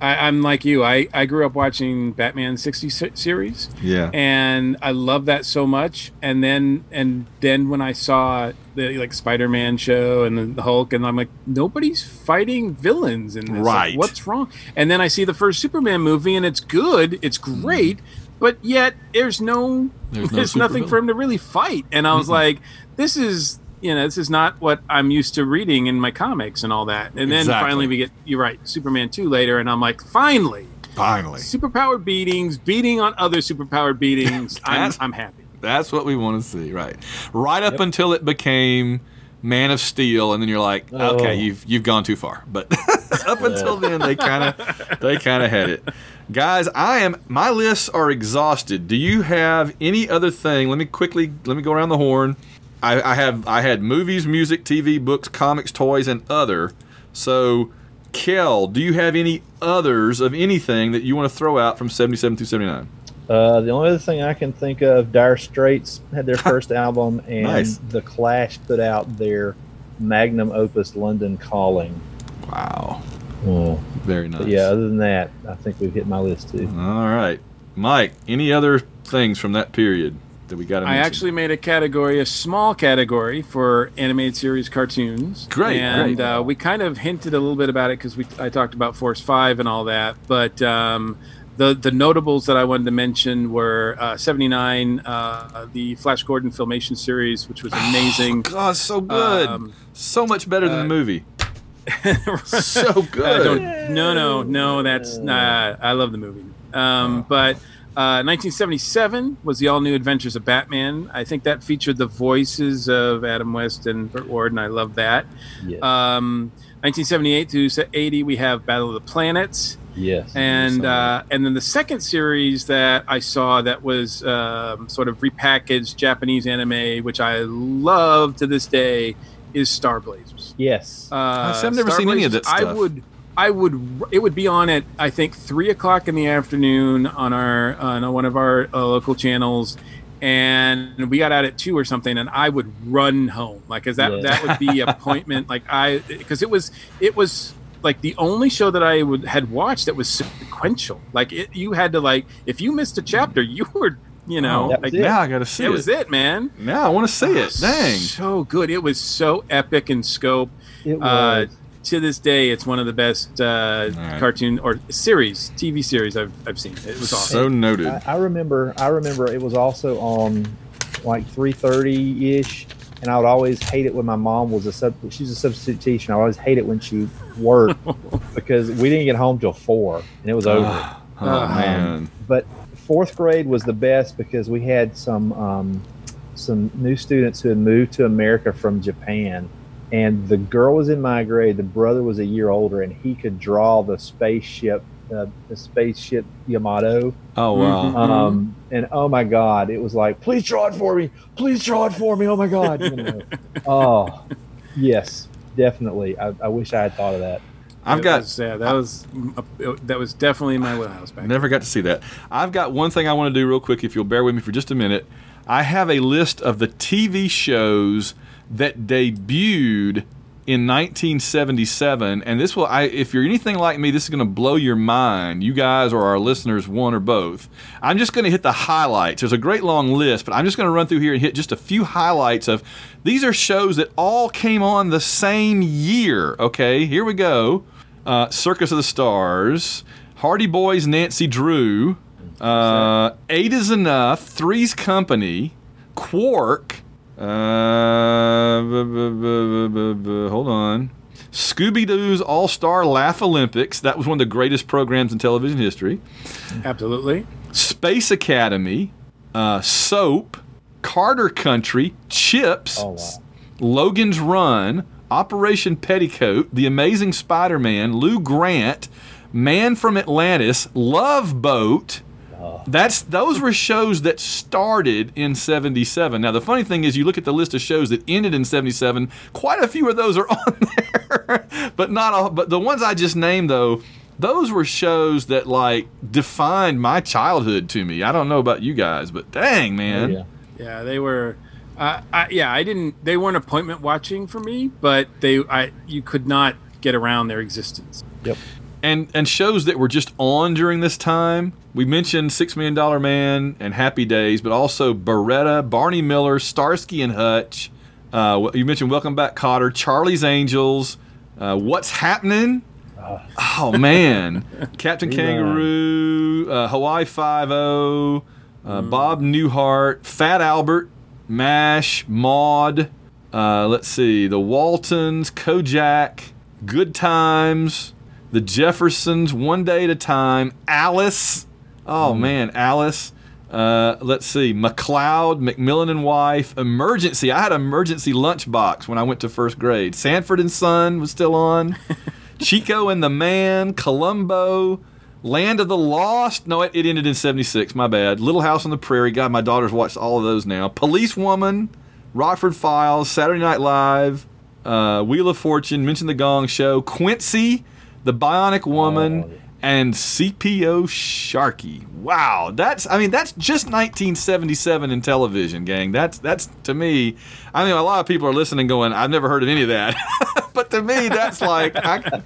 Yep. I, I'm like you. I, I grew up watching Batman 60 series. Yeah. and I love that so much. And then and then when I saw the like Spider-Man show and then the Hulk, and I'm like, nobody's fighting villains in this. Like, Right. what's wrong? And then I see the first Superman movie, and it's good, it's mm-hmm. great, but yet there's no There's there's, nothing supervillain. for him to really fight. And I was like, this is. You know, this is not what I'm used to reading in my comics and all that. And then Exactly. finally we get, you're right, Superman 2 later, and I'm like, finally, Finally. superpowered beatings, beating on other superpowered beatings. I'm, I'm happy. That's what we want to see, right? Right up until it became Man of Steel, and then you're like, Oh. okay, you've you've gone too far. But up until then, they kind of they kind of had it. Guys, I am my lists are exhausted. Do you have any other thing? Let me quickly let me go around the horn. I, I have I had movies, music, TV, books, comics, toys, and other. So, Kel, do you have any others of anything that you want to throw out from 77 through 79? Uh, the only other thing I can think of, Dire Straits had their first album, and Nice. The Clash put out their magnum opus, London Calling. Wow, Oh. very nice. But yeah, other than that, I think we've hit my list too. All right, Mike. Any other things from that period that we got I mention? actually made a category, a small category for animated series cartoons. Great, and great. Uh, we kind of hinted a little bit about it because we I talked about Force Five and all that. But um, the the notables that I wanted to mention were uh, '79, uh, the Flash Gordon filmation series, which was amazing. God, so good, Um, so much better than uh, the movie. so Uh, good. don't, no, no, no. That's nah, I love the movie. Um, but uh, 1977 was the All New Adventures of Batman. I think that featured the voices of Adam West and Burt Ward, and I love that. Yes. Um, 1978 to 80, we have Battle of the Planets, yes. and uh, and then the second series that I saw that was um, sort of repackaged Japanese anime, which I love to this day, is Star Blazers. yes. Uh, I've never Star seen any of Blazers, that stuff. I would, I would, it would be on at I think three o'clock in the afternoon on our on one of our uh, local channels, and we got out at two or something, and I would run home like, cause that Yeah. that would be appointment like I because it was it was like the only show that I would had watched that was sequential. Like it, you had to like if you missed a chapter, you were you know That was like it. now I got to see that it. was it, man. Yeah, I want to see it. Dang. So good. It was so epic in scope. it Uh, was. To this day, it's one of the best uh, right. cartoon or series, TV series I've, I've seen. It was awesome. So noted. I, I remember. I remember it was also on like three thirty ish, and I would always hate it when my mom was a sub. She's a substitute teacher. And I always hate it when she worked because we didn't get home till four, and it was over. oh Uh, man. but fourth grade was the best because we had some um, some new students who had moved to America from Japan, and the girl was in my grade. The brother was a year older, and he could draw the spaceship, uh, the spaceship Yamato. Oh wow. Mhm. Um, and oh my God, it was like, please draw it for me, please draw it for me. Oh my God. You know. oh, yes, definitely. I, I wish I had thought of that. I've It got was, yeah, that was that was definitely in my wheelhouse back. Never got to see that. I've got one thing I want to do real quick, if you'll bear with me for just a minute. I have a list of the TV shows that debuted in 1977, and this will, I, if you're anything like me, this is going to blow your mind. You guys or our listeners, one or both. I'm just going to hit the highlights. There's a great long list, but I'm just going to run through here and hit just a few highlights of these are shows that all came on the same year. Okay, here we go. Uh, Circus of the Stars, Hardy Boys, Nancy Drew, uh, Eight is Enough, Three's Company, Quark. Uh, bu- bu- bu- hold on. Scooby Doo's All Star Laugh Olympics. That was one of the greatest programs in television history. Absolutely. Space Academy, uh, Soap, Carter Country, Chips, Oh, wow. Logan's Run, Operation Petticoat, The Amazing Spider Man, Lou Grant, Man from Atlantis, Love Boat. That's those were shows that started in '77. Now the funny thing is, you look at the list of shows that ended in '77. Quite a few of those are on there, but not all. But the ones I just named, though, those were shows that like defined my childhood to me. I don't know about you guys, but dang man, yeah. Yeah, they were. Uh, I, yeah, I didn't. They weren't appointment watching for me, but they. I you could not get around their existence. Yep. and and shows that were just on during this time. We mentioned Six Million Dollar Man and Happy Days, but also Baretta, Barney Miller, Starsky and Hutch. Uh, you mentioned Welcome Back, Kotter, Charlie's Angels. Uh, What's happening? Oh man, Captain. Kangaroo, uh, Hawaii Five O, uh, Bob Newhart, Fat Albert, Mash, Maude. Uh, let's see, the Waltons, Kojak, Good Times, the Jeffersons, One Day at a Time, Alice. Oh man, Alice. Uh, let's see, McCloud, McMillan and Wife, Emergency. I had Emergency Lunchbox when I went to first grade. Sanford and Son was still on. Chico and the Man, Columbo, Land of the Lost. No, it, it ended in 76. My bad. Little House on the Prairie. God, my daughter's watched all of those now. Police Woman, Rockford Files, Saturday Night Live, uh, Wheel of Fortune, Mention the Gong Show, Quincy, The Bionic Woman, Oh. And CPO Sharkey. Wow, that's I mean that's just 1977 in television, gang. That's that's to me. I mean, a lot of people are listening, going, "I've never heard of any of that," but to me, that's like I,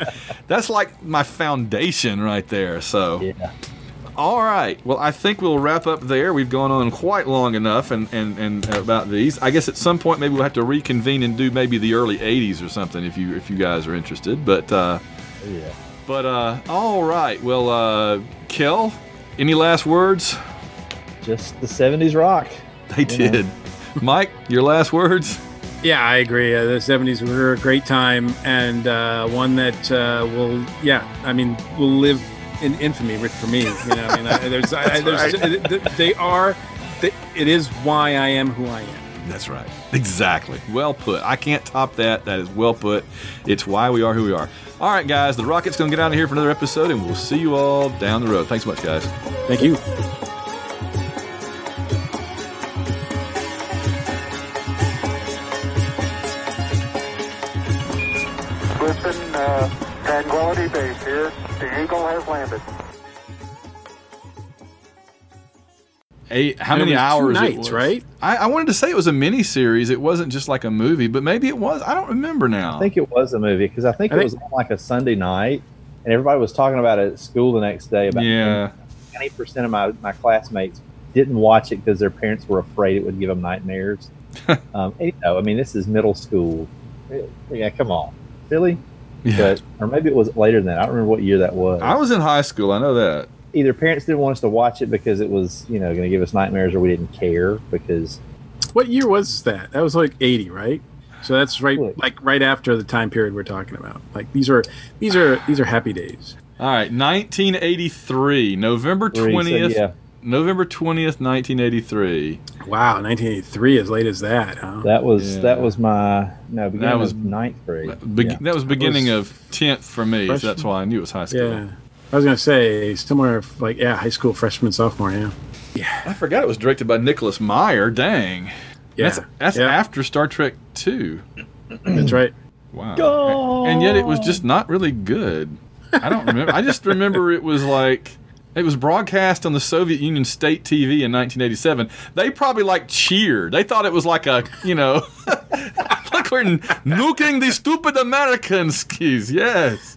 that's like my foundation right there. So. Yeah. All right. Well, I think we'll wrap up there. We've gone on quite long enough and, and, and about these. I guess at some point maybe we'll have to reconvene and do maybe the early 80s or something if you if you guys are interested. But uh, Yeah. But uh, all right. Well, uh, Kel, any last words? Just the 70s rock. They You know. did. Mike, your last words? Yeah, I agree. Uh, the '70s were a great time, and uh, one that uh, will, yeah, I mean, will live in infamy with- for me. You know, I mean, I, there's, I, there's, they are, they, it is why I am who I am. That's right. Exactly. Well put. I can't top that. That is well put. It's why we are who we are. All right, guys. The Rocket's going to get out of here for another episode, and we'll see you all down the road. Thanks so much, guys. Thank you. Eight, how many it was hours? it nights, was. right? I, I wanted to say it was a mini series. It wasn't just like a movie, but maybe it was. I don't remember now. I think it was a movie because I think I it think- was on like a Sunday night, and everybody was talking about it at school the next day. About yeah. ninety percent of my, my classmates didn't watch it because their parents were afraid it would give them nightmares. um, and, you know, I mean, this is middle school. Yeah, come on, silly. Yeah. But or maybe it was later than that. I don't remember what year that was. I was in high school. I know that. Either parents didn't want us to watch it because it was you know going to give us nightmares, or we didn't care because What year was that? That was like '80, right? So that's right, Really? like right after the time period we're talking about. Like these are, these are, these are happy days. All right, 1983, November Three, so 20th. yeah, November 20th, 1983. Wow, 1983, as late as that, huh? that was Yeah. that was my no beginning That was- of ninth grade. Be- Yeah. That was beginning was of 10th for me, so that's why I knew it was high school. yeah, I was gonna say somewhere like yeah, high school freshman, sophomore. Yeah, Yeah. I forgot it was directed by Nicholas Meyer. Dang. yeah, That's, that's yeah, after Star Trek 2. that's right. Wow. Go! And yet it was just not really good. I don't remember. I just remember it was like it was broadcast on the Soviet Union state TV in 1987. They probably like cheered. They thought it was like a, you know, look We're nuking these stupid Americans. skis. Yes.